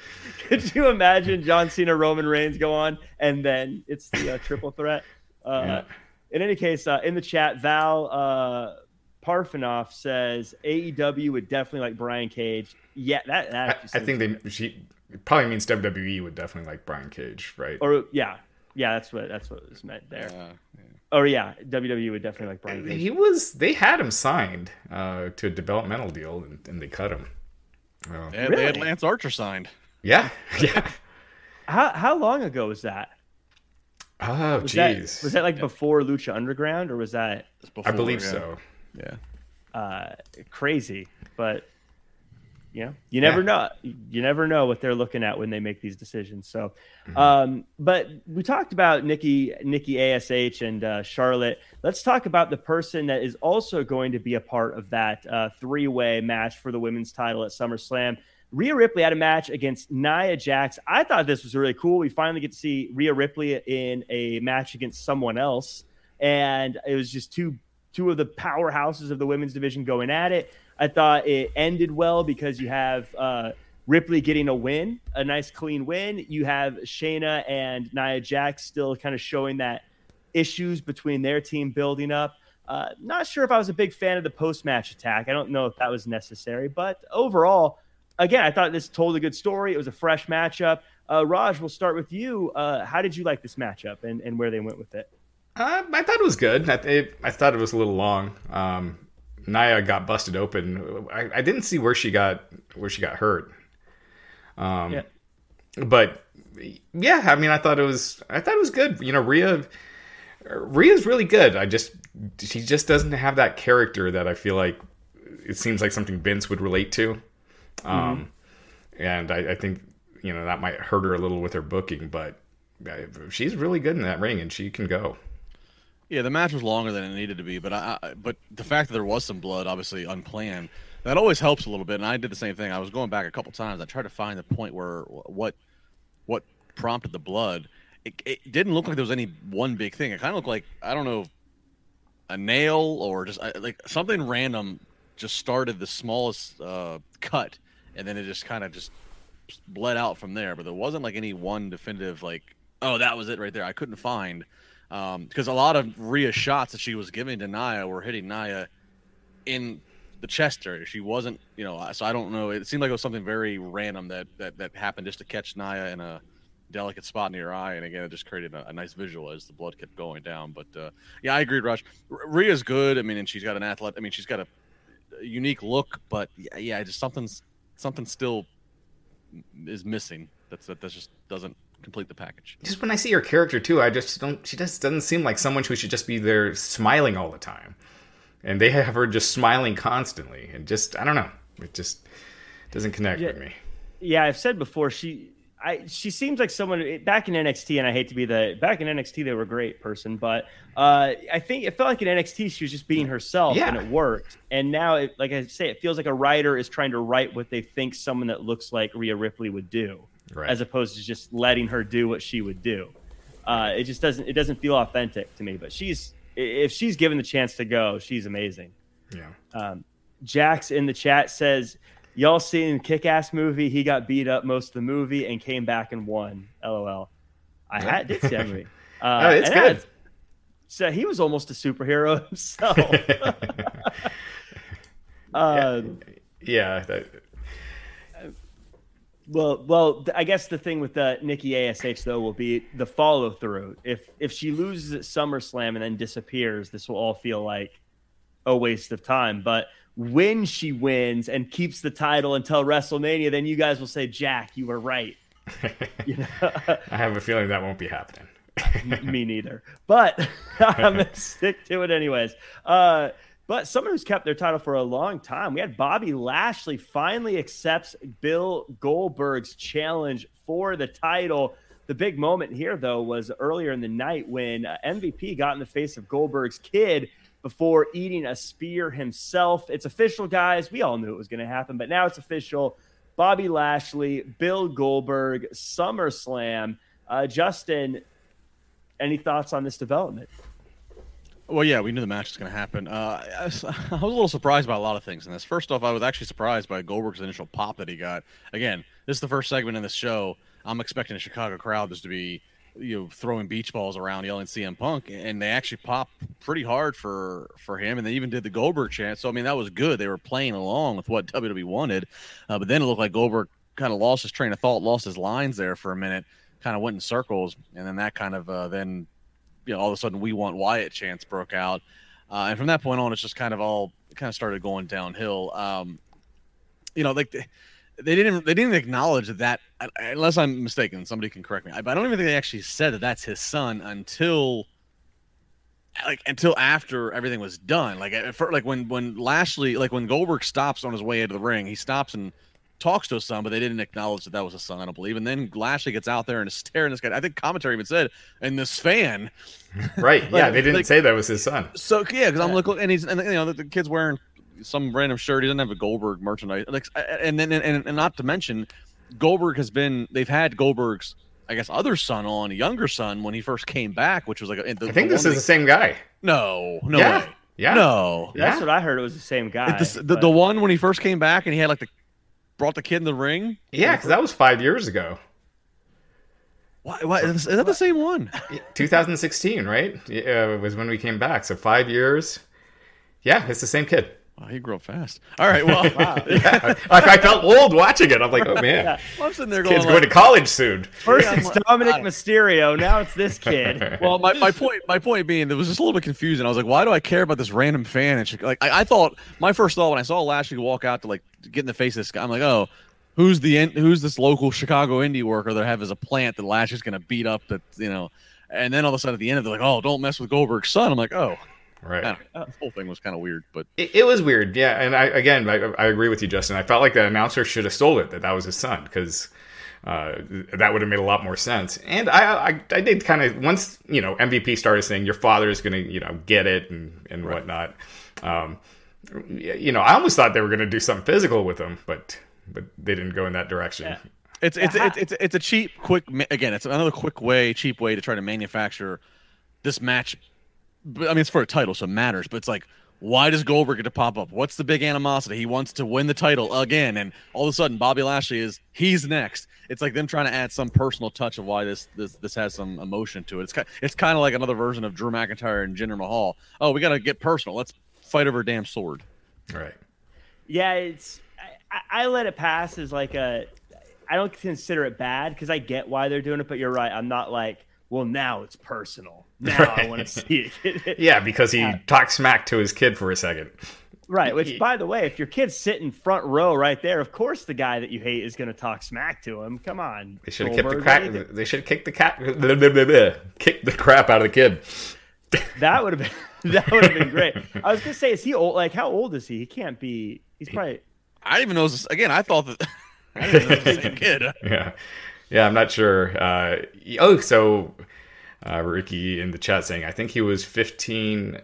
Could you imagine John Cena, Roman Reigns go on, and then it's the uh, triple threat? Uh, Yeah. In any case, uh, in the chat, Val uh, Parfenoff says AEW would definitely like Brian Cage. Yeah, that that I, I think they she probably means WWE would definitely like Brian Cage, right? or yeah, yeah, that's what that's what was meant there. Uh, yeah. Or yeah, WWE would definitely like Brian Cage. he was they had him signed uh, to a developmental deal and, and they cut him. Well, They, had, they had Lance Archer signed. yeah, yeah. How how long ago was that? Oh, Was that jeez. was that like before Lucha Underground, or was that Just I believe yeah. so. Yeah. uh, crazy? But you know, you never Yeah. know. You never know what they're looking at when they make these decisions. So, Mm-hmm. um, but we talked about Nikki, Nikki Ash, and uh, Charlotte. Let's talk about the person that is also going to be a part of that uh, three-way match for the women's title at SummerSlam. Rhea Ripley had a match against Nia Jax. I thought this was really cool. We finally get to see Rhea Ripley in a match against someone else, and it was just two two of the powerhouses of the women's division going at it. I thought it ended well because you have uh, Ripley getting a win, a nice clean win. You have Shayna and Nia Jax still kind of showing that issues between their team building up. Uh, not sure if I was a big fan of the post match attack. I don't know if that was necessary, but overall, again, I thought this told a good story. It was a fresh matchup. Uh, Raj, we'll start with you. Uh, how did you like this matchup and, and where they went with it? Uh, I thought it was good. I, it, I thought it was a little long. Um, Nia got busted open. I, I didn't see where she got where she got hurt. Um, Yeah. but yeah, I mean, I thought it was I thought it was good. You know, Rhea Rhea's really good. I just she just doesn't have that character that I feel like it seems like something Vince would relate to. Um, and I, I think you know that might hurt her a little with her booking, but uh, she's really good in that ring, and she can go. Yeah, the match was longer than it needed to be, but I, but the fact that there was some blood, obviously unplanned, that always helps a little bit. And I did the same thing. I was going back a couple times. I tried to find the point where what what prompted the blood. It, it didn't look like there was any one big thing. It kind of looked like I don't know a nail or just like something random just started the smallest uh, cut, and then it just kind of just bled out from there. But there wasn't like any one definitive like oh that was it right there. I couldn't find because a lot of Rhea shots that she was giving to Nia were hitting Nia in the chest area. She wasn't, you know, so I don't know. It seemed like it was something very random that that, that happened just to catch Nia in a delicate spot near her eye, and again, it just created a, a nice visual as the blood kept going down. But uh, yeah, I agreed, Raj. Rhea's good. I mean, and she's got an athlete. I mean, she's got a, a unique look, but yeah, yeah, just something's something still is missing. That's that, that just doesn't complete the package. just when I see her character too, I just don't. She just doesn't seem like someone who should just be there smiling all the time, and they have her just smiling constantly, and just I don't know. It just doesn't connect Yeah. with me. yeah, I've said before she I she seems like someone back in NXT, and I hate to be the back in NXT they were a great person, but uh, I think it felt like in NXT she was just being herself Yeah. and it worked. And now, it, like I say, it feels like a writer is trying to write what they think someone that looks like Rhea Ripley would do, Right. as opposed to just letting her do what she would do. Uh, it just doesn't it doesn't feel authentic to me. But she's if she's given the chance to go, she's amazing. yeah. Um, Jax in the chat says, "Y'all seen Kick Ass movie? He got beat up most of the movie and came back and won." LOL. I had did see that movie. Uh, Oh, it's good. had- so he was almost a superhero himself. uh, yeah. That, Well, well, I guess the thing with the Nikki Ash though will be the follow through. If if she loses at SummerSlam and then disappears, this will all feel like a waste of time. But when she wins and keeps the title until WrestleMania, then you guys will say, "Jack, you were right." You know, I have a feeling that won't be happening. me neither. But I'm gonna stick to it anyways. Uh, but someone who's kept their title for a long time. We had Bobby Lashley finally accepts Bill Goldberg's challenge for the title. The big moment here, though, was earlier in the night when uh, MVP got in the face of Goldberg's kid before eating a spear himself. It's official, guys. We all knew it was going to happen, but now it's official. Bobby Lashley, Bill Goldberg, SummerSlam. Uh, Justin, any thoughts on this development? Well, yeah, we knew the match was going to happen. Uh, I, was, a little surprised by a lot of things in this. First off, I was actually surprised by Goldberg's initial pop that he got. Again, this is the first segment in this show. I'm expecting a Chicago crowd just to be, you know, throwing beach balls around, yelling CM Punk, and they actually popped pretty hard for for him, and they even did the Goldberg chant. So I mean, that was good. They were playing along with what WWE wanted, uh, but then it looked like Goldberg kind of lost his train of thought, lost his lines there for a minute, kind of went in circles, and then that kind of uh, then you know, all of a sudden we want Wyatt chance broke out. Uh, and from that point on, it's just kind of all kind of started going downhill. Um, you know, like they, they didn't they didn't acknowledge that unless I'm mistaken. Somebody can correct me. I, I don't even think they actually said that that's his son until like until after everything was done. Like for, like when when Lashley like when Goldberg stops on his way into the ring, he stops and talks to a son, but they didn't acknowledge that that was a son, I don't believe. And then Lashley gets out there and is staring this guy. I think commentary even said, and this fan. Right. like, yeah. They didn't like, say that was his son. So, yeah, because I'm looking, and he's, and, you know, the, the, kid's wearing some random shirt. He doesn't have a Goldberg merchandise. Like, and then, and, and not to mention, Goldberg has been, they've had Goldberg's, I guess, other son on, a younger son, when he first came back, which was like, the, I think this is the same guy. No, no yeah. way. Yeah. No. That's what I heard. It was the same guy. The, the, the, one when he first came back and he had like the brought the kid in the ring? Yeah, because that was five years ago. Why, why, is that the same one? 2016, right? Yeah, was when we came back. So five years. Yeah, it's the same kid. Wow, he grew up fast. All right, well, wow. yeah, I, I, felt old watching it. I'm like, oh man, yeah. well, I'm sitting there going, kid's like, going to college soon. First it's Dominic Mysterio, now it's this kid. well, my, my point my point being, there was just a little bit confusing. I was like, why do I care about this random fan? And she, like, I, I thought my first thought when I saw Lashley walk out to like get in the face of this guy, I'm like, oh, who's the who's this local Chicago indie worker that have as a plant that Lashley's going to beat up? That you know, and then all of a sudden at the end, they're like, oh, don't mess with Goldberg's son. I'm like, oh. Right. the whole thing was kind of weird, but it, it, was weird. Yeah, and I again, I, I, agree with you, Justin. I felt like the announcer should have stole it that that was his son because uh, that would have made a lot more sense. And I, I, I did kind of once you know MVP started saying your father is going to you know get it and and right. whatnot. Um, you know, I almost thought they were going to do something physical with him, but but they didn't go in that direction. Yeah. It's it's, it's it's it's a cheap, quick. Again, it's another quick way, cheap way to try to manufacture this match but I mean, it's for a title, so it matters. But it's like, why does Goldberg get to pop up? What's the big animosity? He wants to win the title again, and all of a sudden, Bobby Lashley is he's next. It's like them trying to add some personal touch of why this this this has some emotion to it. It's kind it's kind of like another version of Drew McIntyre and Jinder Mahal. Oh, we got to get personal. Let's fight over a damn sword. Right. Yeah, it's I, I let it pass as like a. I don't consider it bad because I get why they're doing it, but you're right. I'm not like, well, now it's personal now right. I want to see it. yeah, because he talked smack to his kid for a second. Right. Which, by the way, if your kid's sitting front row right there, of course the guy that you hate is going to talk smack to him. Come on. They should have kicked the crap. They should have kicked the cat. Kicked the crap out of the kid. That would have been. That would have been great. I was gonna say, is he old? Like, how old is he? He can't be. He's probably. I didn't even know. This, again, I thought that. I didn't know the same kid. yeah, yeah. I'm not sure. Uh, oh, so uh, Ricky in the chat saying, I think he was 15.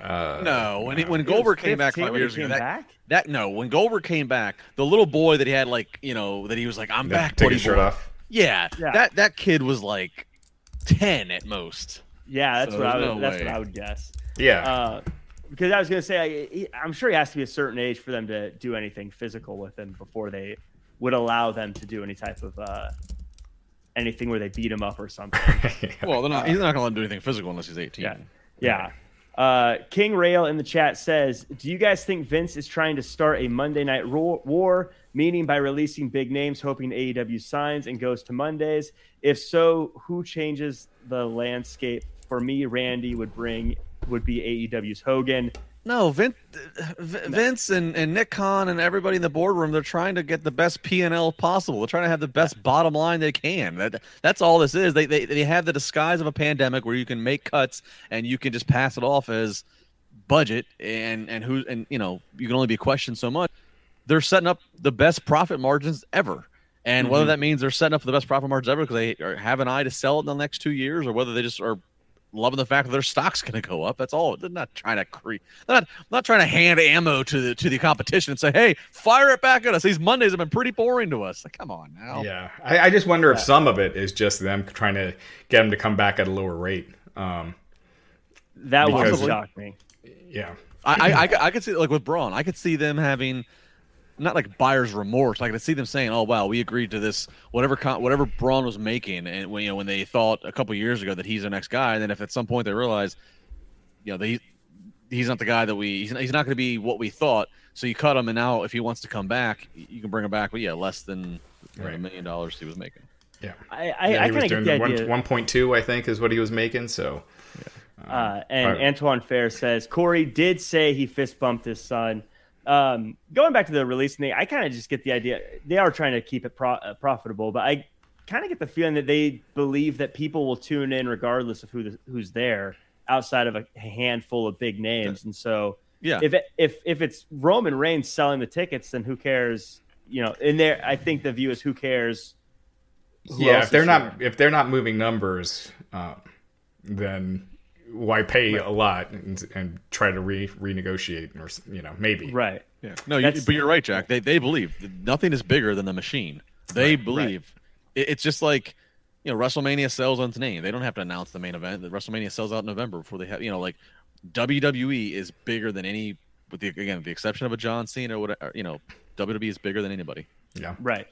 Uh, no, when he, when Goldberg came back five years ago, that, that no, when Goldberg came back, the little boy that he had, like you know, that he was like, "I'm back." Take his shirt off. Yeah, yeah, that that kid was like ten at most. Yeah, that's so what I would. No that's what I would guess. Yeah. Uh, because I was going to say, I, I'm sure he has to be a certain age for them to do anything physical with him before they would allow them to do any type of uh, anything where they beat him up or something. yeah. Well, not, he's not going to let him do anything physical unless he's 18. Yeah. Yeah. Uh, King Rail in the chat says, "Do you guys think Vince is trying to start a Monday Night War, meaning by releasing big names, hoping AEW signs and goes to Mondays? If so, who changes the landscape? For me, Randy would bring would be AEW's Hogan. No, Vince, Vince and, and Nick Khan and everybody in the boardroom, they're trying to get the best P&L possible. They're trying to have the best bottom line they can. That, that's all this is. They, they, they have the disguise of a pandemic where you can make cuts and you can just pass it off as budget and and who and you know you can only be questioned so much. They're setting up the best profit margins ever. And mm-hmm. whether that means they're setting up for the best profit margins ever because they have an eye to sell it in the next two years, or whether they just are loving the fact that their stock's going to go up. That's all. They're not trying to create. They're not not trying to hand ammo to the to the competition and say, "Hey, fire it back at us." These Mondays have been pretty boring to us. Like, come on now. Yeah, I, I just wonder if some of it is just them trying to get them to come back at a lower rate. Um, that would shock me. Yeah, I, I I could see like with Braun, I could see them having not like buyer's remorse. Like I see them saying, "Oh wow, we agreed to this whatever con- whatever Braun was making," and when you know when they thought a couple years ago that he's the next guy, and then if at some point they realize, you know, they he's not the guy that we he's, he's not going to be what we thought. So you cut him, and now if he wants to come back, you can bring him back. But yeah, less than right. a million dollars he was making. Yeah, I I, yeah, I kind of get the idea. One point two, I think, is what he was making. So. Yeah. Uh, and right. Antoine Fair says Corey did say he fist bumped his son. Um, going back to the release thing, I kind of just get the idea they are trying to keep it pro- uh, profitable, but I kind of get the feeling that they believe that people will tune in regardless of who the, who's there outside of a handful of big names. And so, yeah, if it, if if it's Roman Reigns selling the tickets, then who cares? You know, in there, I think the view is who cares. Who yeah, if they're not if they're not moving numbers, um, then why pay right. a lot and, and, try to re renegotiate or you know maybe. Right. Yeah. No you, but you're right jack. They, they believe nothing is bigger than the machine. They right, believe. Right. It, it's just like you know wrestlemania sells on its name. They don't have to announce the main event. The wrestlemania sells out in november before they have you know like wwe is bigger than any with the again the exception of a john cena or whatever you know wwe is bigger than anybody. Yeah. Right.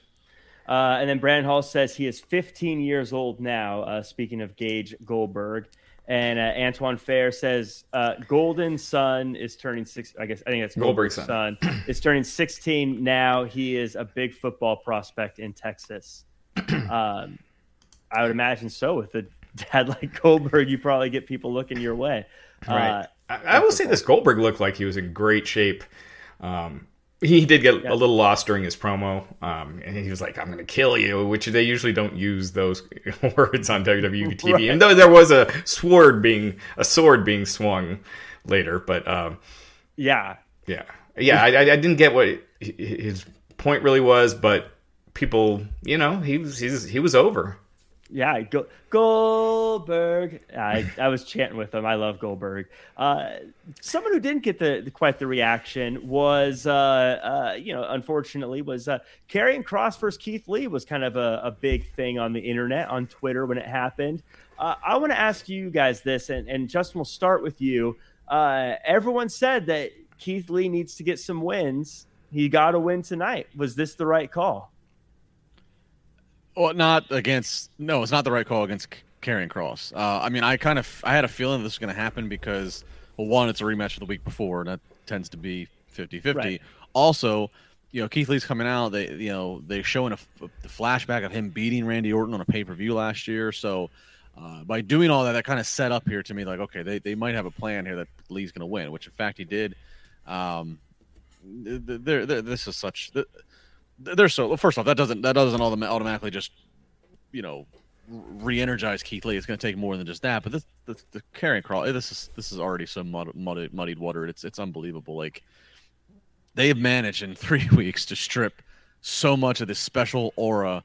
Uh, and then Brandon Hall says he is 15 years old now. Uh, speaking of Gage Goldberg, and uh, Antoine Fair says uh, Golden Son is turning six. I guess I think that's Goldberg's son. son is turning 16 now. He is a big football prospect in Texas. um, I would imagine so. With a dad like Goldberg, you probably get people looking your way. Right. Uh, I, I will say this: Goldberg looked like he was in great shape. Um, he did get yeah. a little lost during his promo, um, and he was like, "I'm going to kill you," which they usually don't use those words on WWE TV. right. And though there was a sword being a sword being swung later, but um, yeah, yeah, yeah, I, I, didn't get what his point really was, but people, you know, he was he was over. Yeah, Go- Goldberg. I, I was chanting with him. I love Goldberg. Uh, someone who didn't get the, the quite the reaction was, uh, uh, you know, unfortunately, was uh, Kross versus Keith Lee was kind of a, a, big thing on the internet on Twitter when it happened. Uh, I want to ask you guys this, and, and Justin, we'll start with you. Uh, everyone said that Keith Lee needs to get some wins. He got a win tonight. Was this the right call? Well, not against. No, it's not the right call against Karrion Kross. Uh, I mean, I kind of I had a feeling this was going to happen because, well, one, it's a rematch of the week before, and that tends to be 50-50. Right. Also, you know, Keith Lee's coming out. They, you know, they're showing a, a flashback of him beating Randy Orton on a pay per view last year. So, uh, by doing all that, that kind of set up here to me like, okay, they, they might have a plan here that Lee's going to win, which in fact he did. Um, they're, they're, this is such they're so first off that doesn't that doesn't all automatically just you know re-energize Keith Lee. It's going to take more than just that. But this the, the Karrion Kross eh, this is this is already some mud, muddied, muddied water. It's it's unbelievable. Like they have managed in three weeks to strip so much of this special aura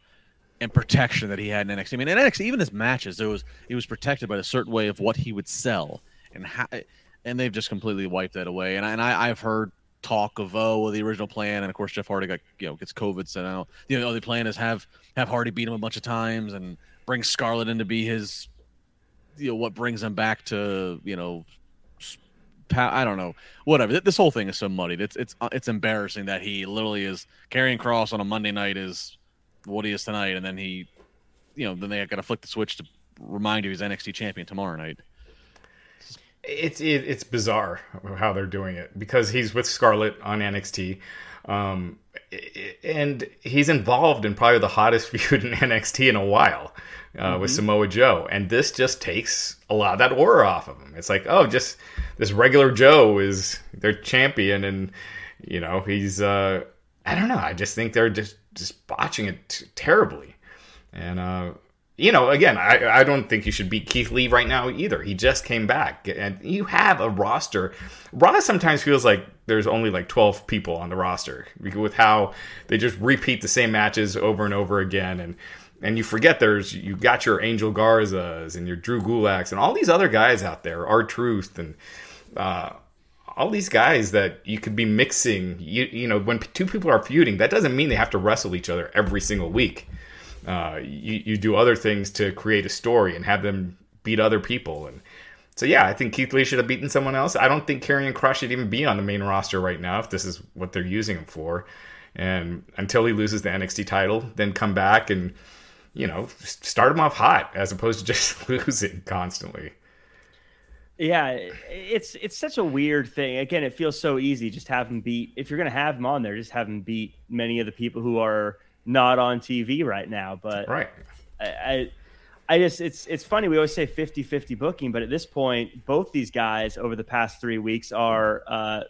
and protection that he had in NXT. I mean, in NXT, even his matches, there was he was protected by a certain way of what he would sell, and how, eh, and they've just completely wiped that away. And I, and I, I've heard talk of oh well, the original plan, and of course Jeff Hardy got you know gets COVID sent out. You know the only plan is have have Hardy beat him a bunch of times and bring Scarlett in to be his you know what brings him back to you know I don't know whatever. This whole thing is so muddied. It's it's uh, it's embarrassing that he literally is Karrion Kross on a Monday night is what he is tonight, and then he you know then they got to flick the switch to remind you he's NXT champion tomorrow night it's it, it's bizarre how they're doing it because he's with Scarlett on NXT, um, and he's involved in probably the hottest feud in NXT in a while uh, mm-hmm. with Samoa Joe, and this just takes a lot of that aura off of him. It's like, oh, just this regular Joe is their champion, and you know he's uh, I don't know. I just think they're just just botching it t- terribly, and uh, you know, again, I, I don't think you should beat Keith Lee right now either. He just came back, and you have a roster. Raw sometimes feels like there's only like 12 people on the roster with how they just repeat the same matches over and over again, and and you forget there's you got your Angel Garzas and your Drew Gulaks and all these other guys out there, R-Truth and. Uh, all these guys that you could be mixing, you you know, when two people are feuding, that doesn't mean they have to wrestle each other every single week. Uh, you, you do other things to create a story and have them beat other people. And so, yeah, I think Keith Lee should have beaten someone else. I don't think Karrion Kross should even be on the main roster right now if this is what they're using him for. And until he loses the NXT title, then come back and, you know, start him off hot as opposed to just losing constantly. Yeah, it's it's such a weird thing. Again, it feels so easy. Just have him beat. If you're going to have him on there, just have him beat many of the people who are not on TV right now. But right, I, I, I just it's it's funny. We always say 50-50 booking, but at this point, both these guys over the past three weeks are uh,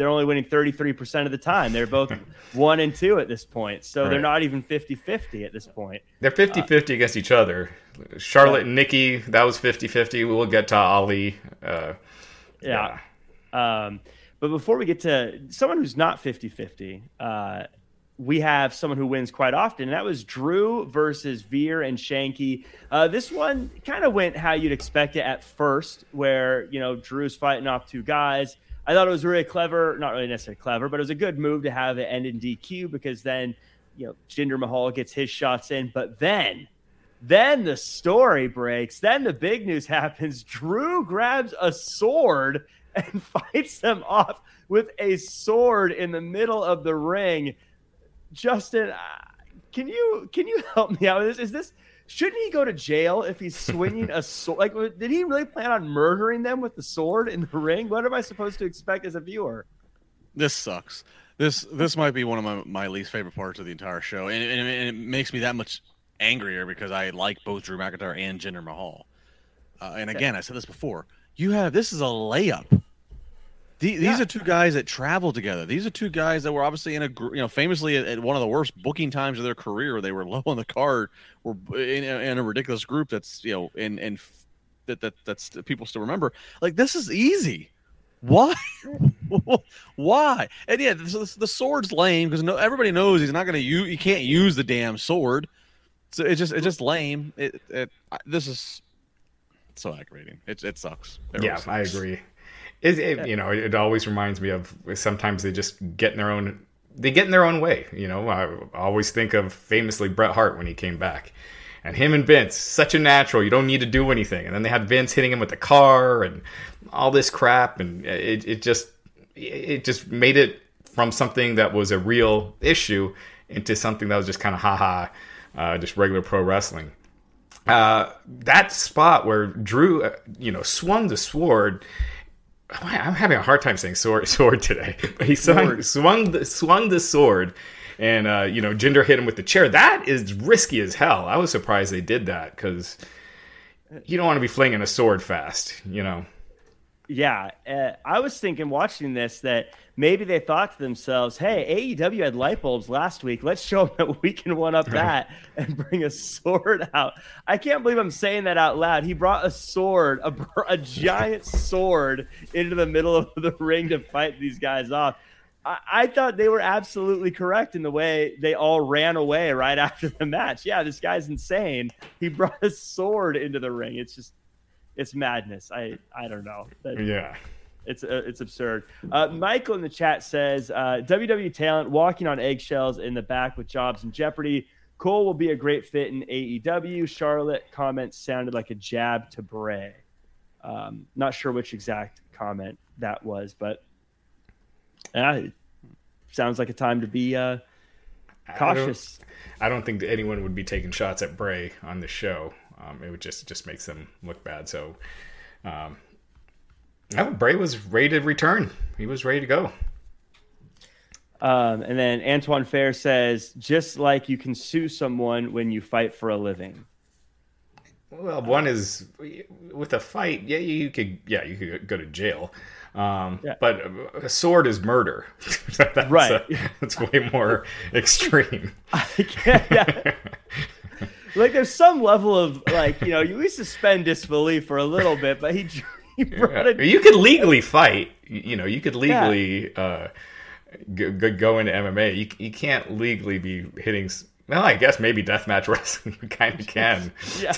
they're only winning 33% of the time. They're both one and two at this point. So right. they're not even 50 50 at this point. They're 50 50 uh, against each other. Charlotte and Nikki, that was 50 50. We'll get to Ali. Uh, yeah. yeah. Um, but before we get to someone who's not 50 50, uh, we have someone who wins quite often, and that was Drew versus Veer and Shanky. Uh, this one kind of went how you'd expect it at first, where you know Drew's fighting off two guys. I thought it was really clever, not really necessarily clever, but it was a good move to have it end in DQ because then you know Jinder Mahal gets his shots in, but then. Then the story breaks. Then the big news happens. Drew grabs a sword and fights them off with a sword in the middle of the ring. Justin, uh, can you can you help me out with this? Is this shouldn't he go to jail if he's swinging a sword? Like, did he really plan on murdering them with the sword in the ring? What am I supposed to expect as a viewer? This sucks. This this might be one of my, my least favorite parts of the entire show, and, and, and it makes me that much angrier because I like both Drew McIntyre and Jinder Mahal. Uh, and again, I said this before. You have this is a layup the, these yeah. are two guys that travel together. These are two guys that were obviously in a you know famously at, at one of the worst booking times of their career. They were low on the card, were in, in a ridiculous group that's you know and and that that that's people still remember. Like this is easy. Why? Why? And yeah, the, the sword's lame because no, everybody knows he's not going to use. You can't use the damn sword. So it's just it's just lame. It, it this is so aggravating. It it sucks. It yeah, sucks. I agree. It, it, you know, it always reminds me of sometimes they just get in their own they get in their own way. You know, I always think of famously Bret Hart when he came back, and him and Vince, such a natural. You don't need to do anything, and then they had Vince hitting him with the car and all this crap, and it, it just it just made it from something that was a real issue into something that was just kind of haha, uh, just regular pro wrestling. Uh, that spot where Drew, uh, you know, swung the sword I'm having a hard time saying sword sword today. But he swung swung the, swung the sword, and uh, you know Jinder hit him with the chair. That is risky as hell. I was surprised they did that because you don't want to be flinging a sword fast. You know. Yeah, uh, I was thinking watching this that maybe they thought to themselves, "Hey, AEW had light bulbs last week. Let's show them that we can one up that and bring a sword out." I can't believe I'm saying that out loud. He brought a sword, a, a giant sword, into the middle of the ring to fight these guys off. I, I thought they were absolutely correct in the way they all ran away right after the match. Yeah, this guy's insane. He brought a sword into the ring. It's just it's madness. I I don't know. That, yeah. It's uh, it's absurd. Uh, Michael in the chat says uh, WWE talent walking on eggshells in the back with jobs in jeopardy. Cole will be a great fit in AEW. Charlotte comments sounded like a jab to Bray. Um, not sure which exact comment that was, but uh, sounds like a time to be uh, cautious. I don't, I don't think anyone would be taking shots at Bray on the show. Um, it would just just makes them look bad. So, um, no, Bray was ready to return. He was ready to go. Um, and then Antoine Fair says, just like you can sue someone when you fight for a living. Well, one is with a fight. Yeah, you could. Yeah, you could go to jail. Um, yeah. But a sword is murder. that's right. A, that's way more extreme. yeah. Like there's some level of like you know you we suspend disbelief for a little bit, but he. he brought Yeah. it. You could legally fight. You know, you could legally uh, go, go into MMA. You, you can't legally be hitting. Well, I guess maybe deathmatch wrestling you kind of can. Yeah.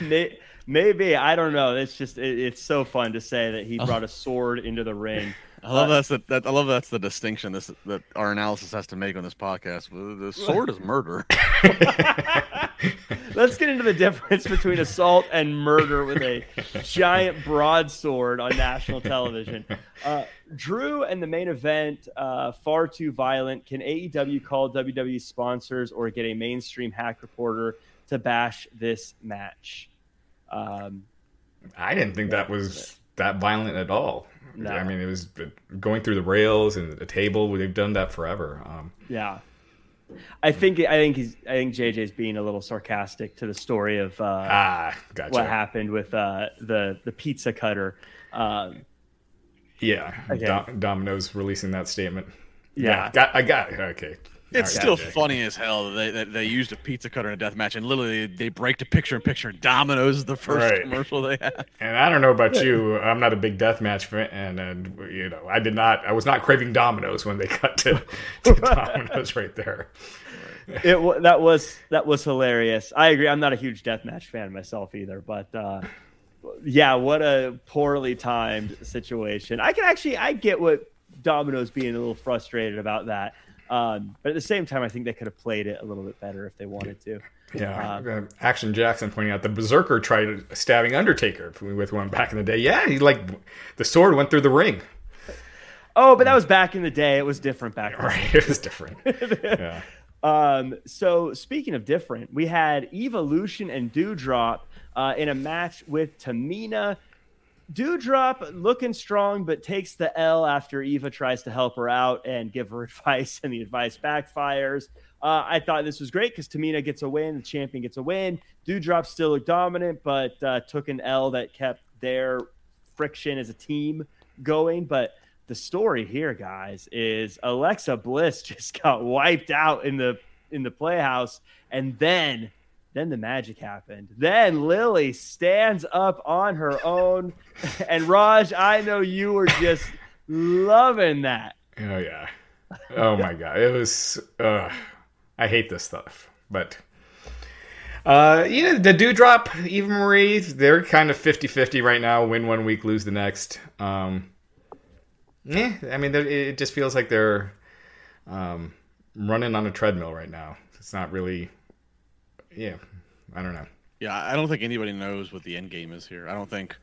May- Maybe I don't know. It's just it, it's so fun to say that he brought a sword into the ring. I love that's the, that. I love that's the distinction this that our analysis has to make on this podcast. The sword is murder. Let's get into the difference between assault and murder with a giant broadsword on national television. Uh, Drew and the main event, uh, far too violent. Can AEW call WWE sponsors or get a mainstream hack reporter to bash this match? Um, I didn't think that was that violent at all. No. I mean, it was going through the rails and the table. They've done that forever. Um, yeah. I think I think he's I think JJ's being a little sarcastic to the story of uh, ah, gotcha. what happened with uh, the the pizza cutter. Um, Yeah, Okay. Dom- Domino's releasing that statement. Yeah. got, I got it. Okay. It's All right, still JJ. funny as hell that they, that they used a pizza cutter in a death match, and literally they break the picture in picture. Domino's is the first Right. commercial they had. And I don't know about you, I'm not a big death match fan, and, and you know, I did not, I was not craving Domino's when they cut to, to Domino's right there. it that was that was hilarious. I agree. I'm not a huge death match fan myself either, but uh, yeah, what a poorly timed situation. I can actually I get what Domino's being a little frustrated about that, um, but at the same time, I think they could have played it a little bit better if they wanted to. Yeah, uh, Action Jackson pointing out the Berzerker tried stabbing Undertaker with one back in the day. Yeah, he like the sword went through the ring. Oh, but that was back in the day. It was different back then. Right, it was different. Yeah. Um, so speaking of different, we had Evolution and Doudrop uh, in a match with Tamina. Doudrop looking strong, but takes the L after Eva tries to help her out and give her advice, and the advice backfires. Uh, I thought this was great because Tamina gets a win, the champion gets a win. Doudrop still looked dominant, but uh, took an L that kept their friction as a team going. But the story here, guys, is Alexa Bliss just got wiped out in the in the playhouse, and then then the magic happened. Then Lily stands up on her own, and Raj, I know you were just loving that. Oh yeah. Oh my god. It was uh I hate this stuff. But uh you know the Doudrop, Eva Marie, they're kind of 50-50 right now, win one week, lose the next. Um yeah, I mean it just feels like they're um running on a treadmill right now. It's not really yeah, I don't know. Yeah, I don't think anybody knows what the end game is here. I don't think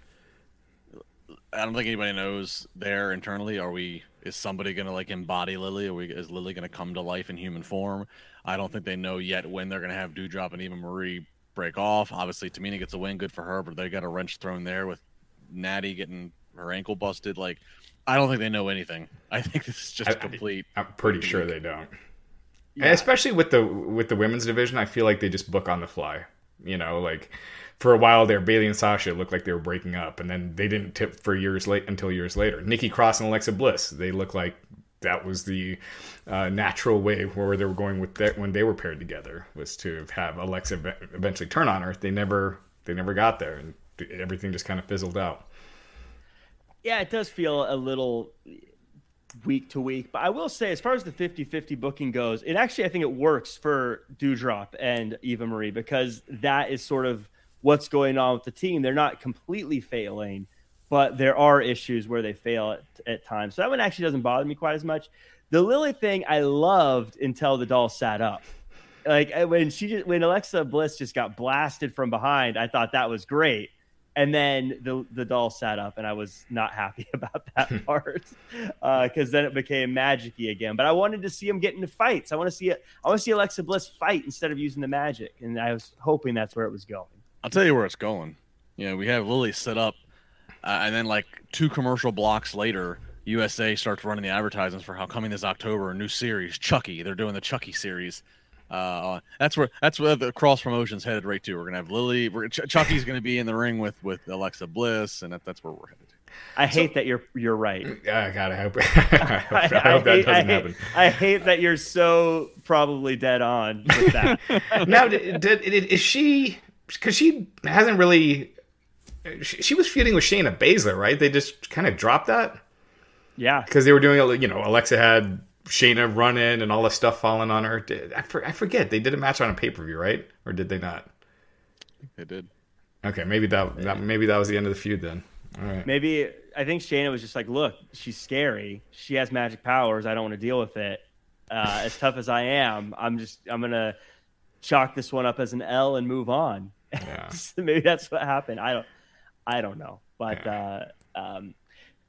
I don't think anybody knows there internally. Are we is somebody gonna like embody Lily? Are we is Lily gonna come to life in human form? I don't think they know yet when they're gonna have Doudrop and Eva Marie break off. Obviously Tamina gets a win, good for her, but they got a wrench thrown there with Natty getting her ankle busted. Like I don't think they know anything. I think this is just I- complete I'm pretty sure they don't. Yeah. And especially with the with the women's division, I feel like they just book on the fly. You know, like for a while there, Bayley and Sasha looked like they were breaking up, and then they didn't tip for years late until years later. Nikki Cross and Alexa Bliss, they look like that was the uh, natural way where they were going with that when they were paired together was to have Alexa eventually turn on her. They never they never got there, and everything just kind of fizzled out. Yeah, it does feel a little week to week. But I will say, as far as the 50 50 booking goes, it actually, I think it works for Doudrop and Eva Marie because that is sort of what's going on with the team. They're not completely failing, but there are issues where they fail at, at times. So that one actually doesn't bother me quite as much. The Lily thing I loved until the doll sat up. Like when she just, when Alexa Bliss just got blasted from behind, I thought that was great and then the the doll sat up and i was not happy about that part because then it became magicy again but i wanted to see him get into fights i want to see it i want to see alexa bliss fight instead of using the magic and i was hoping that's where it was going I'll tell you where it's going. You know, we have Lily set up, uh, and then like two commercial blocks later, USA starts running the advertisements for how coming this October a new series, Chucky. They're doing the Chucky series. Uh, that's where that's where the cross promotions headed right to. We're gonna have Lily. We're, Ch- Chucky's gonna be in the ring with with Alexa Bliss, and that, that's where we're headed. I hate so, that you're you're right. I gotta hope. I, hope, I, I hope that hate, doesn't happen. I hate that you're so probably dead on with that. now, did, did, is she? Because she hasn't really. She, she, was feuding with Shayna Baszler, right? They just kind of dropped that. Yeah, because they were doing. You know, Alexa had Shayna run in and all the stuff falling on her. I, for, I forget. They did a match on a pay per view, right? Or did they not? They did. Okay, maybe that, that maybe that was the end of the feud then. All right. Maybe I think Shayna was just like, look, she's scary. She has magic powers. I don't want to deal with it. Uh, as tough as I am, I'm just I'm gonna chalk this one up as an L and move on. Yeah. maybe that's what happened. I don't I don't know, but yeah. uh, um,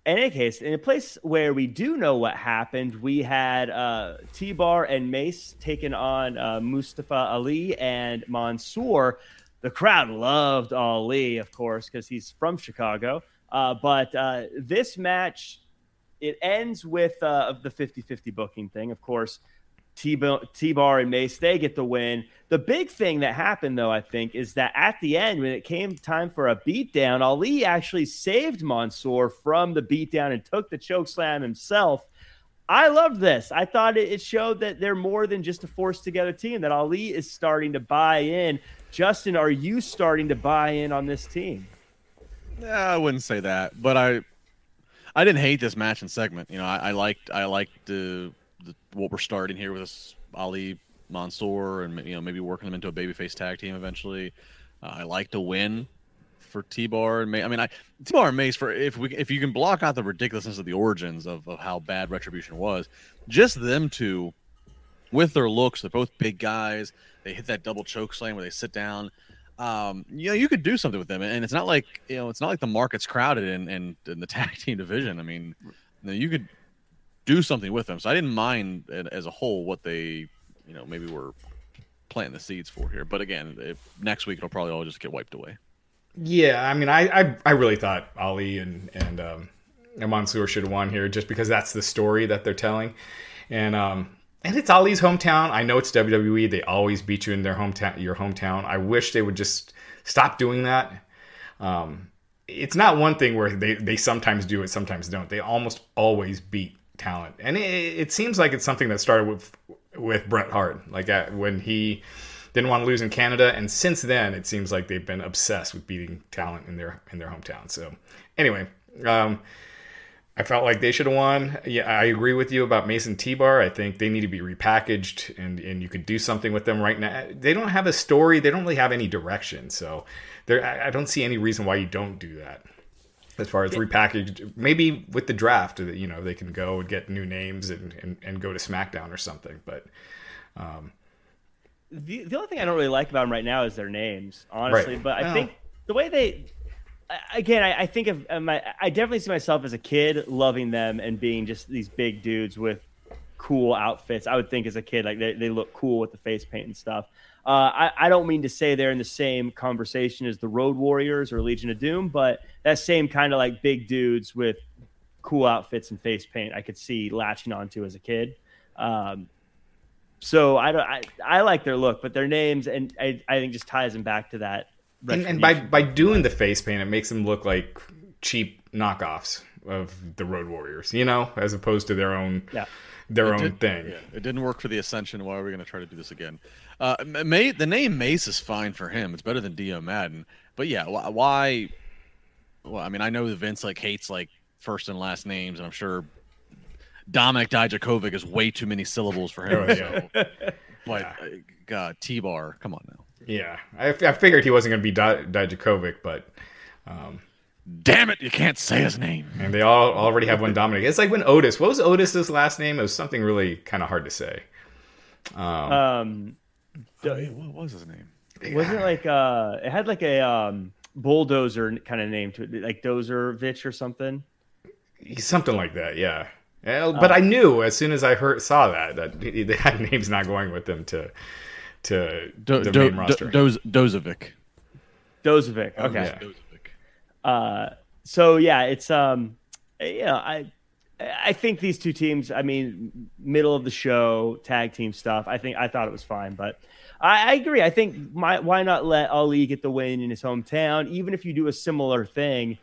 in any case, in a place where we do know what happened, we had uh, T Bar and Mace taking on uh, Mustafa Ali and Mansoor. The crowd loved Ali, of course, because he's from Chicago. Uh, but uh, this match, it ends with uh, the 50 50 booking thing. Of course, T Bar and Mace, they get the win. The big thing that happened, though, I think, is that at the end, when it came time for a beatdown, Ali actually saved Mansoor from the beatdown and took the choke slam himself. I loved this. I thought it showed that they're more than just a forced together team, that Ali is starting to buy in. Justin, are you starting to buy in on this team? Yeah, I wouldn't say that, but I I didn't hate this match and segment. You know, I, I liked I liked the, what we're starting here with Ali Mansoor and you know maybe working them into a babyface tag team eventually. Uh, I like to win for T Bar and May. I mean, I T Bar and Mace for if we if you can block out the ridiculousness of the origins of, of how bad Retribution was, just them two with their looks, they're both big guys. They hit that double choke slam where they sit down um, you know, you could do something with them, and it's not like you know, it's not like the market's crowded in, in, in the tag team division. I mean, you, could do something with them. So I didn't mind as a whole what they, you know, maybe were planting the seeds for here. But again, if, next week it'll probably all just get wiped away. Yeah, I mean, I I, I really thought Ali and and um, and Mansoor should have won here just because that's the story that they're telling, and um, and it's Ali's hometown. I know it's WWE. They always beat you in their hometown, your hometown. I wish they would just stop doing that. Um, it's not one thing where they, they sometimes do it, sometimes don't. They almost always beat talent, and it, it seems like it's something that started with with Bret Hart, like at, when he didn't want to lose in Canada, and since then it seems like they've been obsessed with beating talent in their in their hometown. So anyway. Um, I felt like they should have won. Yeah, I agree with you about Mason T-Bar. I think they need to be repackaged and, and you could do something with them right now. They don't have a story. They don't really have any direction. So there, I don't see any reason why you don't do that. As far as repackaged, maybe with the draft, you know, they can go and get new names and, and, and go to SmackDown or something. But um, the, the only thing I don't really like about them right now is their names, honestly. Right. But I well, think the way they again, I, I think of my, I definitely see myself as a kid loving them and being just these big dudes with cool outfits. I would think as a kid, like they, they look cool with the face paint and stuff. Uh, I, I don't mean to say they're in the same conversation as the Road Warriors or Legion of Doom, but that same kind of like big dudes with cool outfits and face paint, I could see latching onto as a kid. Um, so I don't, I, I like their look, but their names and I, I think just ties them back to that and, and, by by doing the face paint, it makes them look like cheap knockoffs of the Road Warriors, you know, as opposed to their own yeah. Their it own did, thing. Yeah, it didn't work for the Ascension. Why are we going to try to do this again? Uh, May, the name Mace is fine for him. It's better than Dio Maddin. But yeah, why? Well, I mean, I know Vince like hates like first and last names, and I'm sure Dominik Dijakovic is way too many syllables for him. Oh, so. but yeah. uh, God, T Bar, come on now. Yeah, I, I figured he wasn't going to be Dijakovic, but. Um, Damn it! You can't say his name. And they all already have one Dominik. It's like when Otis. What was Otis's last name? It was something really kind of hard to say. Um, um oh, what was his name? Wasn't it like uh, it had like a um bulldozer kind of name to it, like Dozervich or something. Something like that, yeah. yeah but uh, I knew as soon as I heard saw that that they had names not going with them to to Do, the Do, main roster. Do, Dozovic. Dozovic. Oh, okay. Yeah. Uh, so yeah, it's um, yeah, I I think these two teams. I mean, middle of the show tag team stuff. I think I thought it was fine, but I, I agree. I think my, why not let Ali get the win in his hometown, even if you do a similar thing.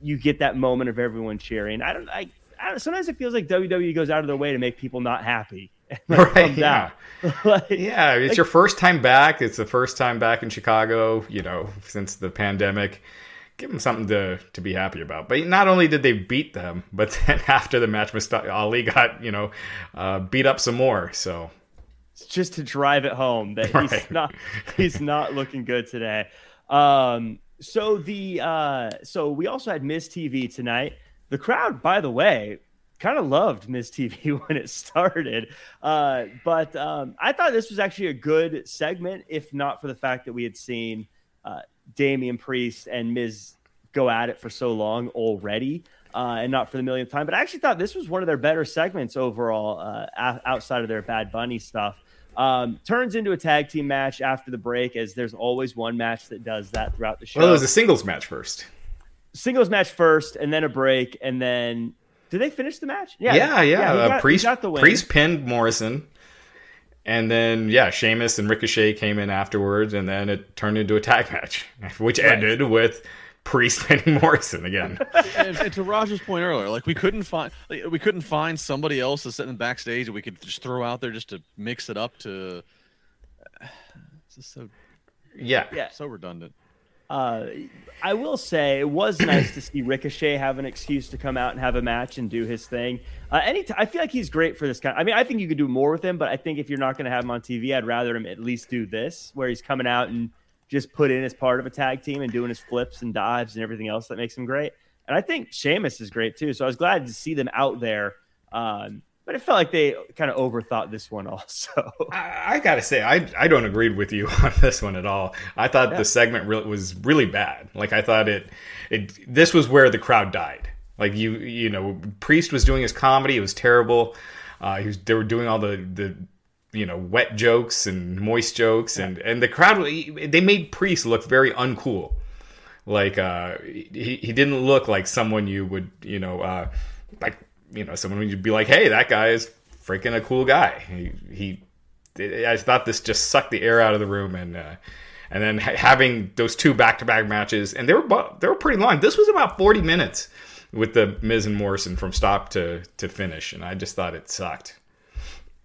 you get that moment of everyone cheering. I don't. I, I don't, sometimes it feels like WWE goes out of their way to make people not happy. like, right. Yeah. like, yeah. It's like, your first time back. It's the first time back in Chicago. You know, since the pandemic. Give them something to to be happy about. But not only did they beat them, but then after the match, Ali got you know uh, beat up some more. So just to drive it home that right. he's not he's not looking good today. Um, so the uh, so we also had Miz TV tonight. The crowd, by the way, kind of loved Miz TV when it started. Uh, but um, I thought this was actually a good segment, if not for the fact that we had seen uh, Damian Priest and Miz go at it for so long already. Uh, and not for the millionth time, but I actually thought this was one of their better segments overall, uh, outside of their Bad Bunny stuff. Um, turns into a tag team match after the break, as there's always one match that does that throughout the show. Well, it was a singles match first. Singles match first, and then a break, and then did they finish the match? Yeah, yeah, yeah. yeah uh, Priest, Priest pinned Morrison, and then yeah, Sheamus and Ricochet came in afterwards, and then it turned into a tag match, which right. ended with Priest pinning Morrison again. and, and, to Roger's point earlier, like we couldn't find like, we couldn't find somebody else to sit in backstage that we could just throw out there just to mix it up to. It's just so. Yeah. Yeah. So redundant. Uh, I will say it was nice to see Ricochet have an excuse to come out and have a match and do his thing. Uh, I feel like he's great for this kind. I mean, I think you could do more with him, but I think if you're not going to have him on TV, I'd rather him at least do this, where he's coming out and just put in as part of a tag team and doing his flips and dives and everything else that makes him great. And I think Sheamus is great too. So I was glad to see them out there. Um, but it felt like they kind of overthought this one also. I, I, gotta say, I I don't agree with you on this one at all. I thought yeah. the segment re- was really bad. Like I thought it, it this was where the crowd died. Like you you know, Priest was doing his comedy. It was terrible. Uh, he was, they were doing all the the you know wet jokes and moist jokes and and the crowd they made priest look very uncool like uh he, he didn't look like someone you would you know uh like you know someone you'd be like hey that guy is freaking a cool guy. He he i thought this just sucked the air out of the room and uh and then ha- having those two back-to-back matches and they were they were pretty long. This was about 40 minutes with the Miz and Morrison from stop to to finish and I just thought it sucked.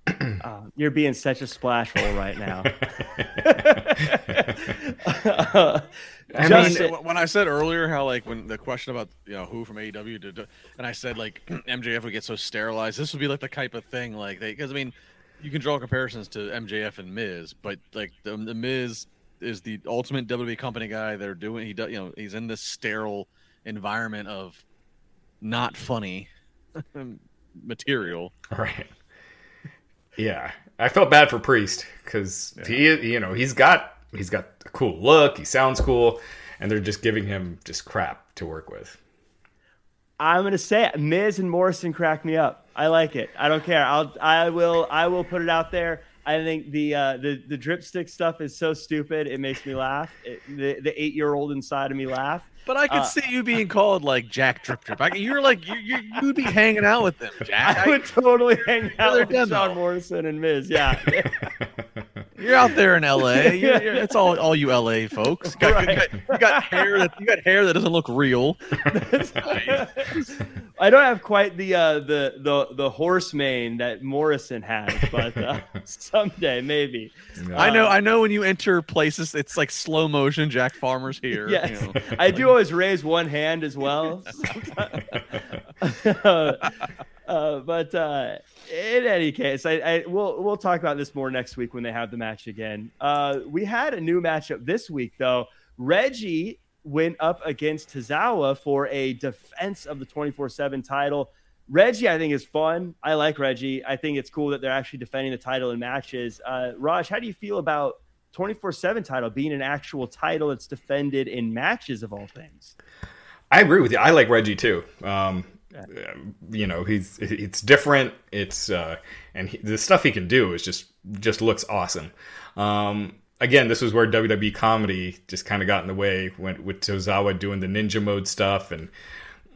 Uh, you're being such a splash hole right now. I mean, when I said earlier how like when the question about you know who from AEW did, and I said like MJF would get so sterilized, this would be like the type of thing like they because I mean, you can draw comparisons to MJF and Miz, but like the, the Miz is the ultimate WWE company guy. They're doing he does you know he's in this sterile environment of not funny material. Right. Yeah, I felt bad for Priest because yeah. he, you know, he's got he's got a cool look. He sounds cool, and they're just giving him just crap to work with. I'm gonna say it. Miz and Morrison crack me up. I like it. I don't care. I'll I will I will put it out there. I think the uh, the the dripstick stuff is so stupid. It makes me laugh. It, the the eight year old inside of me laugh. But I could uh, see you being called like Jack Drip Drip. I, you're like you you you'd be hanging out with them, Jack. I would totally hang out with demo. John Morrison and Miz. Yeah. you're out there in LA. You're, you're, it's all all you LA folks. You got, right. you, got, you got hair that you got hair that doesn't look real. I don't have quite the uh, the the the horse mane that Morrison has, but uh, someday maybe. I know. I know when you enter places, it's like slow motion. Jack Farmer's here. Yes, you know. I do always raise one hand as well. Uh, but uh, in any case, I, I, we'll we'll talk about this more next week when they have the match again. Uh, we had a new matchup this week though. Reggie went up against Tozawa for a defense of the 24 7 title. Reggie, I think, is fun. I like Reggie. I think it's cool that they're actually defending the title in matches. Uh, Raj, how do you feel about 24 7 title being an actual title that's defended in matches of all things? I agree with you. I like Reggie too. Um. You know, he's it's different. It's uh, and he, the stuff he can do is just just looks awesome. Um, again, this was where WWE comedy just kind of got in the way when, with Tozawa doing the ninja mode stuff, and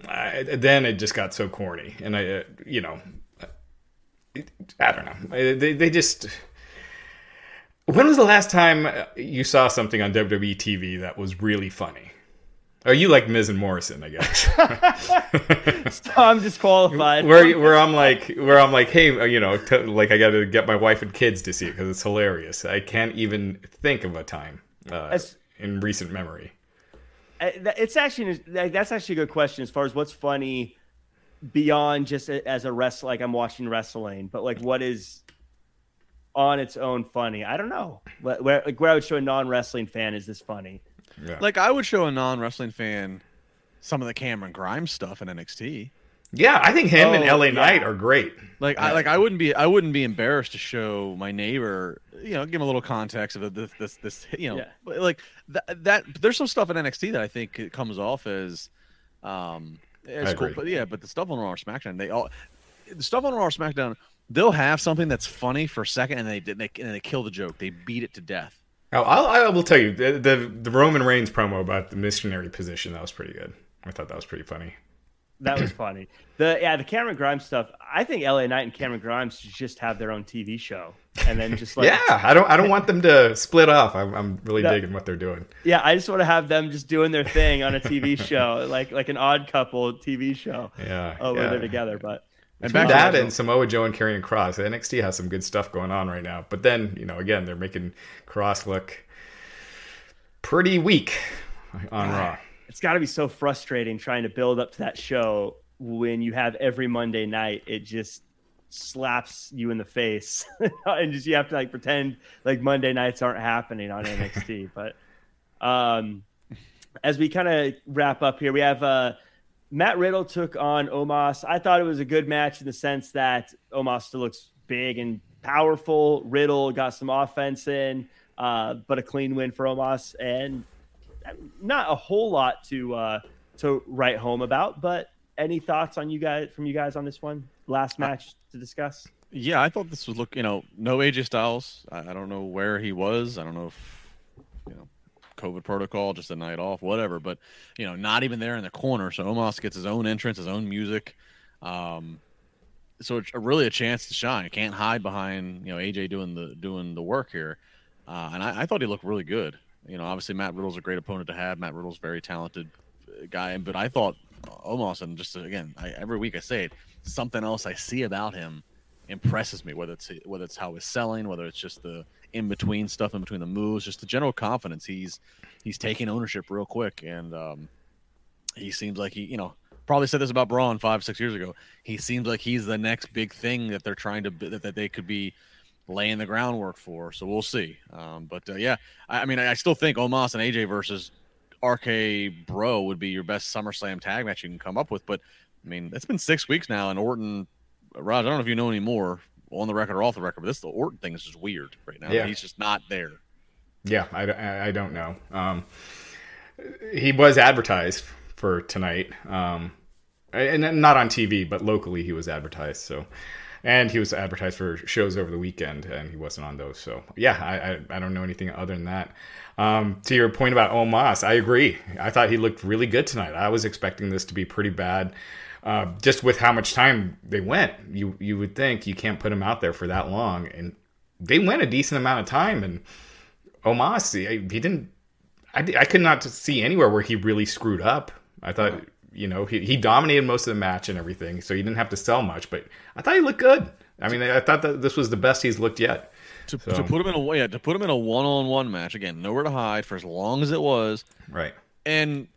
I, then it just got so corny. And I, uh, you know, I don't know. They, they just. When was the last time you saw something on WWE TV that was really funny? Oh, you like Miz and Morrison, I guess. so I'm disqualified. where where I'm like where I'm like, hey, uh, you know, t- like I got to get my wife and kids to see it because it's hilarious. I can't even think of a time uh, As- in recent memory. Uh, It's actually that's actually a good question as far as what's funny beyond just as a wrestler. Like I'm watching wrestling, but like what is on its own funny? I don't know. Where, where like where I would show a non wrestling fan is this funny? Yeah. Like I would show a non wrestling fan some of the Cameron Grimes stuff in NXT. yeah, I think him and Oh, LA yeah. Knight are great. Like I like I wouldn't be I wouldn't be embarrassed to show my neighbor, you know, give him a little context of this this this you know, Yeah. like that that there's some stuff in NXT that I think it comes off as um as cool, but yeah, but the stuff on Raw SmackDown, they all the stuff on Raw SmackDown, they'll have something that's funny for a second and they they and they kill the joke. They beat it to death. Oh, I'll, I will tell you the, the the Roman Reigns promo about the missionary position that was pretty good. I thought that was pretty funny. That was funny. The yeah, the Cameron Grimes stuff. I think LA Knight and Cameron Grimes should just have their own TV show, and then just like yeah, I don't I don't want them to split off. I'm, I'm really digging what they're doing. yeah, I just want to have them just doing their thing on a TV show, like like an Odd Couple TV show. Yeah, Oh, where they're together, but And Between that and Samoa Joe and Karrion Kross, NXT has some good stuff going on right now. But then, you know, again, they're making Kross look pretty weak on Raw. it's got to be so frustrating trying to build up to that show when you have every Monday night. It just slaps you in the face, and just you have to like pretend like Monday nights aren't happening on NXT. but um, as we kind of wrap up here, we have uh, Matt Riddle took on Omos. I thought it was a good match in the sense that Omos still looks big and powerful. Riddle got some offense in, uh, but a clean win for Omos and not a whole lot to uh, to write home about. But any thoughts on you guys from you guys on this one? Last match to discuss. Yeah, I thought this was look. You know, no AJ Styles. I, I don't know where he was. I don't know if you know COVID protocol, just a night off, whatever. But you know, not even there in the corner. So Omos gets his own entrance, his own music. Um, so it's really a chance to shine. Can't hide behind you know AJ doing the doing the work here. Uh, and I, I thought he looked really good. You know, obviously Matt Riddle's a great opponent to have. Matt Riddle's a very talented uh, guy, but I thought Omos and just again, I, every week I say it, something else I see about him impresses me. Whether it's whether it's how he's selling, whether it's just the in between stuff, in between the moves, just the general confidence. He's he's taking ownership real quick, and um, he seems like he, you know, probably said this about Braun five six years ago. He seems like he's the next big thing that they're trying to that, they could be laying the groundwork for. So we'll see. Um, but uh, yeah, I, I mean, I, I still think Omos and AJ versus RK Bro would be your best SummerSlam tag match you can come up with. But I mean, it's been six weeks now, and Orton, Raj, I don't know if you know any more on the record or off the record, but this the Orton thing is just weird right now. Yeah. He's just not there. Yeah, I, I- don't know. Um, he was advertised for tonight, um, and not on TV, but locally he was advertised. So, and he was advertised for shows over the weekend, and he wasn't on those. So, yeah, I I, I don't know anything other than that. Um, to your point about Omos, I agree. I thought he looked really good tonight. I was expecting this to be pretty bad. Uh, just with how much time they went, you you would think you can't put him out there for that long, and they went a decent amount of time, and Omos, he, he didn't. I, I could not see anywhere where he really screwed up. I thought, you know, he, he dominated most of the match and everything, so he didn't have to sell much. But I thought he looked good. I mean, I thought that this was the best he's looked yet. To, So- to put him in a yeah, to put him in a one on one match again, nowhere to hide for as long as it was, Right. and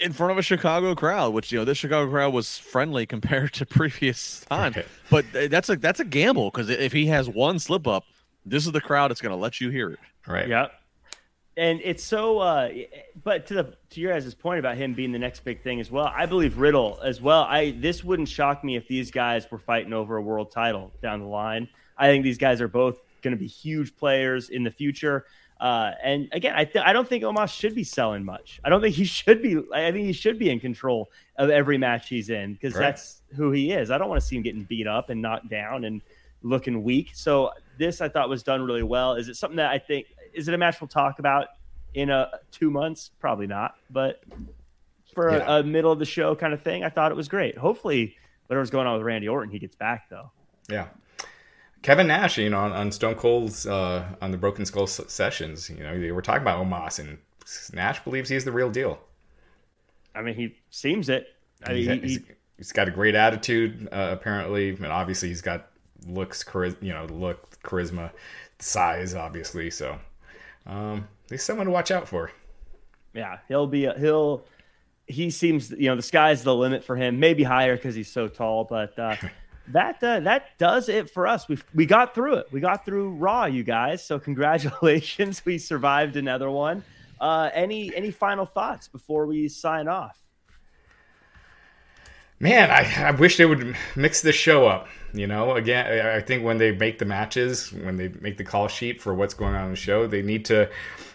in front of a Chicago crowd, which you know this Chicago crowd was friendly compared to previous time. Right. But uh, that's a that's a gamble because if he has one slip up, this is the crowd that's going to let you hear it. Right. Yep. And it's so, uh, but to the to your guys' point about him being the next big thing as well, I believe Riddle as well. I this wouldn't shock me if these guys were fighting over a world title down the line. I think these guys are both going to be huge players in the future. Uh, and again, I th- I don't think Omos should be selling much. I don't think he should be. I think he should be in control of every match he's in because Right. that's who he is. I don't want to see him getting beat up and knocked down and looking weak. So this I thought was done really well. Is it something that I think is it a match we'll talk about in a two months? Probably not, but for Yeah. a, a middle of the show kind of thing, I thought it was great. Hopefully, whatever's going on with Randy Orton, he gets back though. Yeah. Kevin Nash, you know, on, on Stone Cold's uh, on the Broken Skull s- sessions, you know, they were talking about Omos, and Nash believes he's the real deal. I mean, he seems it. I He's, mean, he, he's, he, he's got a great attitude, uh, apparently, and obviously he's got looks, chari- you know, look, charisma, size, obviously. So um, he's someone to watch out for. yeah, he'll be a, he'll he seems you know the sky's the limit for him. Maybe higher because he's so tall, but uh, that uh, that does it for us. We we got through it. We got through Raw, you guys. So congratulations, we survived another one. Uh, any any final thoughts before we sign off? Man, I, I wish they would mix this show up. You know, again, I think when they make the matches, when they make the call sheet for what's going on in the show, they need to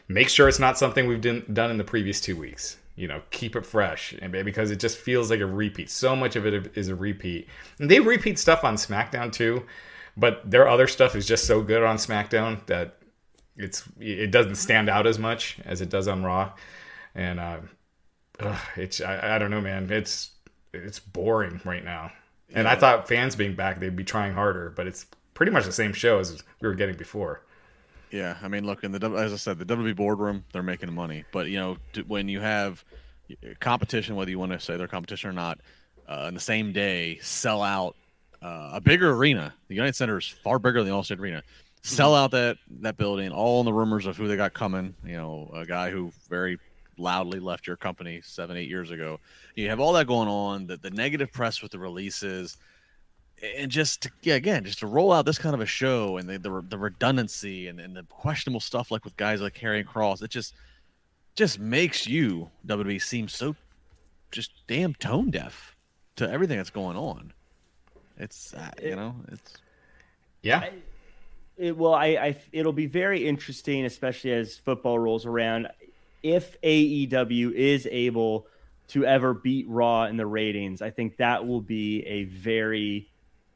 make sure it's not something we've done in the previous two weeks. You know, keep it fresh, and because it just feels like a repeat. So much of it is a repeat. And they repeat stuff on SmackDown too, but their other stuff is just so good on SmackDown that it's it doesn't stand out as much as it does on Raw. And uh, ugh, it's I, I don't know, man. It's it's boring right now. And I thought fans being back, they'd be trying harder, but it's pretty much the same show as we were getting before. Yeah, I mean, look in the as I said, the WWE boardroom, they're making money. But you know, when you have competition, whether you want to say they're competition or not, uh, in the same day, sell out uh, a bigger arena. The United Center is far bigger than the Allstate Arena. Sell out that that building. All in the rumors of who they got coming. You know, a guy who very loudly left your company seven, eight years ago. You have all that going on. The the negative press with the releases and just to, yeah, again, just to roll out this kind of a show and the the, the redundancy and, and the questionable stuff like with guys like Karrion Kross, it just just makes you WWE seem so just damn tone deaf to everything that's going on. It's uh, you know it's Yeah, It, well, I, I it'll be very interesting, especially as football rolls around, if AEW is able to ever beat Raw in the ratings. I think that will be a very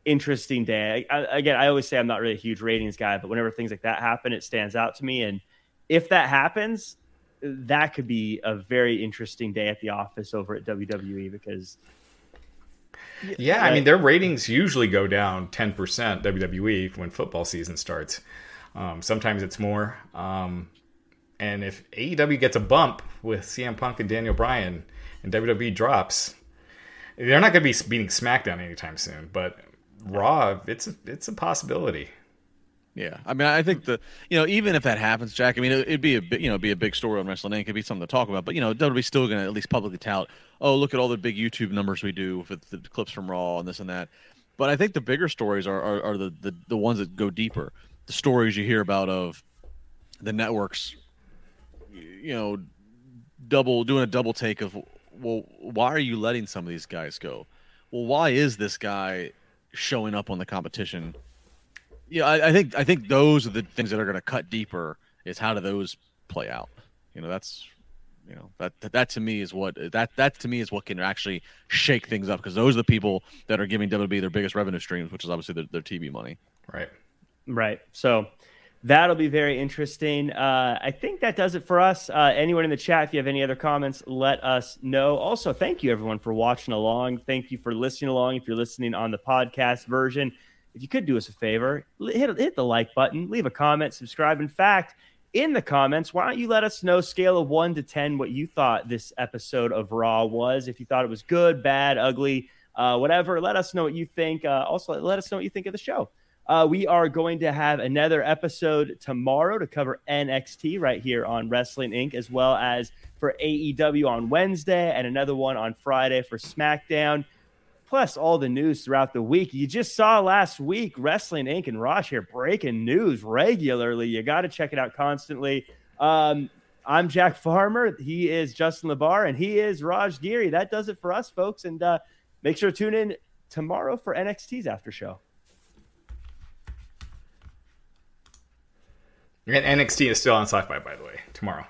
interesting day. I, again, I always say I'm not really a huge ratings guy, but whenever things like that happen, it stands out to me. And if that happens, that could be a very interesting day at the office over at WWE because yeah. I mean, their ratings usually go down ten percent WWE when football season starts. Um, sometimes it's more. Um, and if AEW gets a bump with CM Punk and Daniel Bryan, and WWE drops, they're not going to be beating SmackDown anytime soon. But Raw, it's a, it's a possibility. Yeah, I mean, I think the you know even if that happens, Jack. I mean, it, it'd be a you know be a big story on Wrestling Inc. It'd be something to talk about. But you know, WWE's still going to at least publicly tout. Oh, look at all the big YouTube numbers we do with the clips from Raw and this and that. But I think the bigger stories are are, are the, the the ones that go deeper. The stories you hear about of the networks, you know, double doing a double take of well, why are you letting some of these guys go? Well, why is this guy showing up on the competition? Yeah, I, I think I think those are the things that are going to cut deeper. Is how do those play out? You know, that's you know that that, that to me is what that that to me is what can actually shake things up because those are the people that are giving WWE their biggest revenue streams, which is obviously their, their TV money. Right. Right. So that'll be very interesting. Uh, I think that does it for us. Uh, anyone in the chat, if you have any other comments, let us know. Also, thank you everyone for watching along. Thank you for listening along. If you're listening on the podcast version, if you could do us a favor, hit, hit the like button, leave a comment, subscribe. In fact, in the comments, why don't you let us know scale of one to 10 what you thought this episode of Raw was? If you thought it was good, bad, ugly, uh, whatever, let us know what you think. Uh, also, let us know what you think of the show. Uh, we are going to have another episode tomorrow to cover NXT right here on Wrestling Inc., as well as for AEW on Wednesday and another one on Friday for SmackDown. Plus, all the news throughout the week. You just saw last week Wrestling Inc. and Raj Giri breaking news regularly. You got to check it out constantly. Um, I'm Jack Farmer. He is Justin LaBar, and he is Raj Giri. That does it for us, folks. And uh, make sure to tune in tomorrow for NXT's after show. And NXT is still on Syfy, by the way, tomorrow.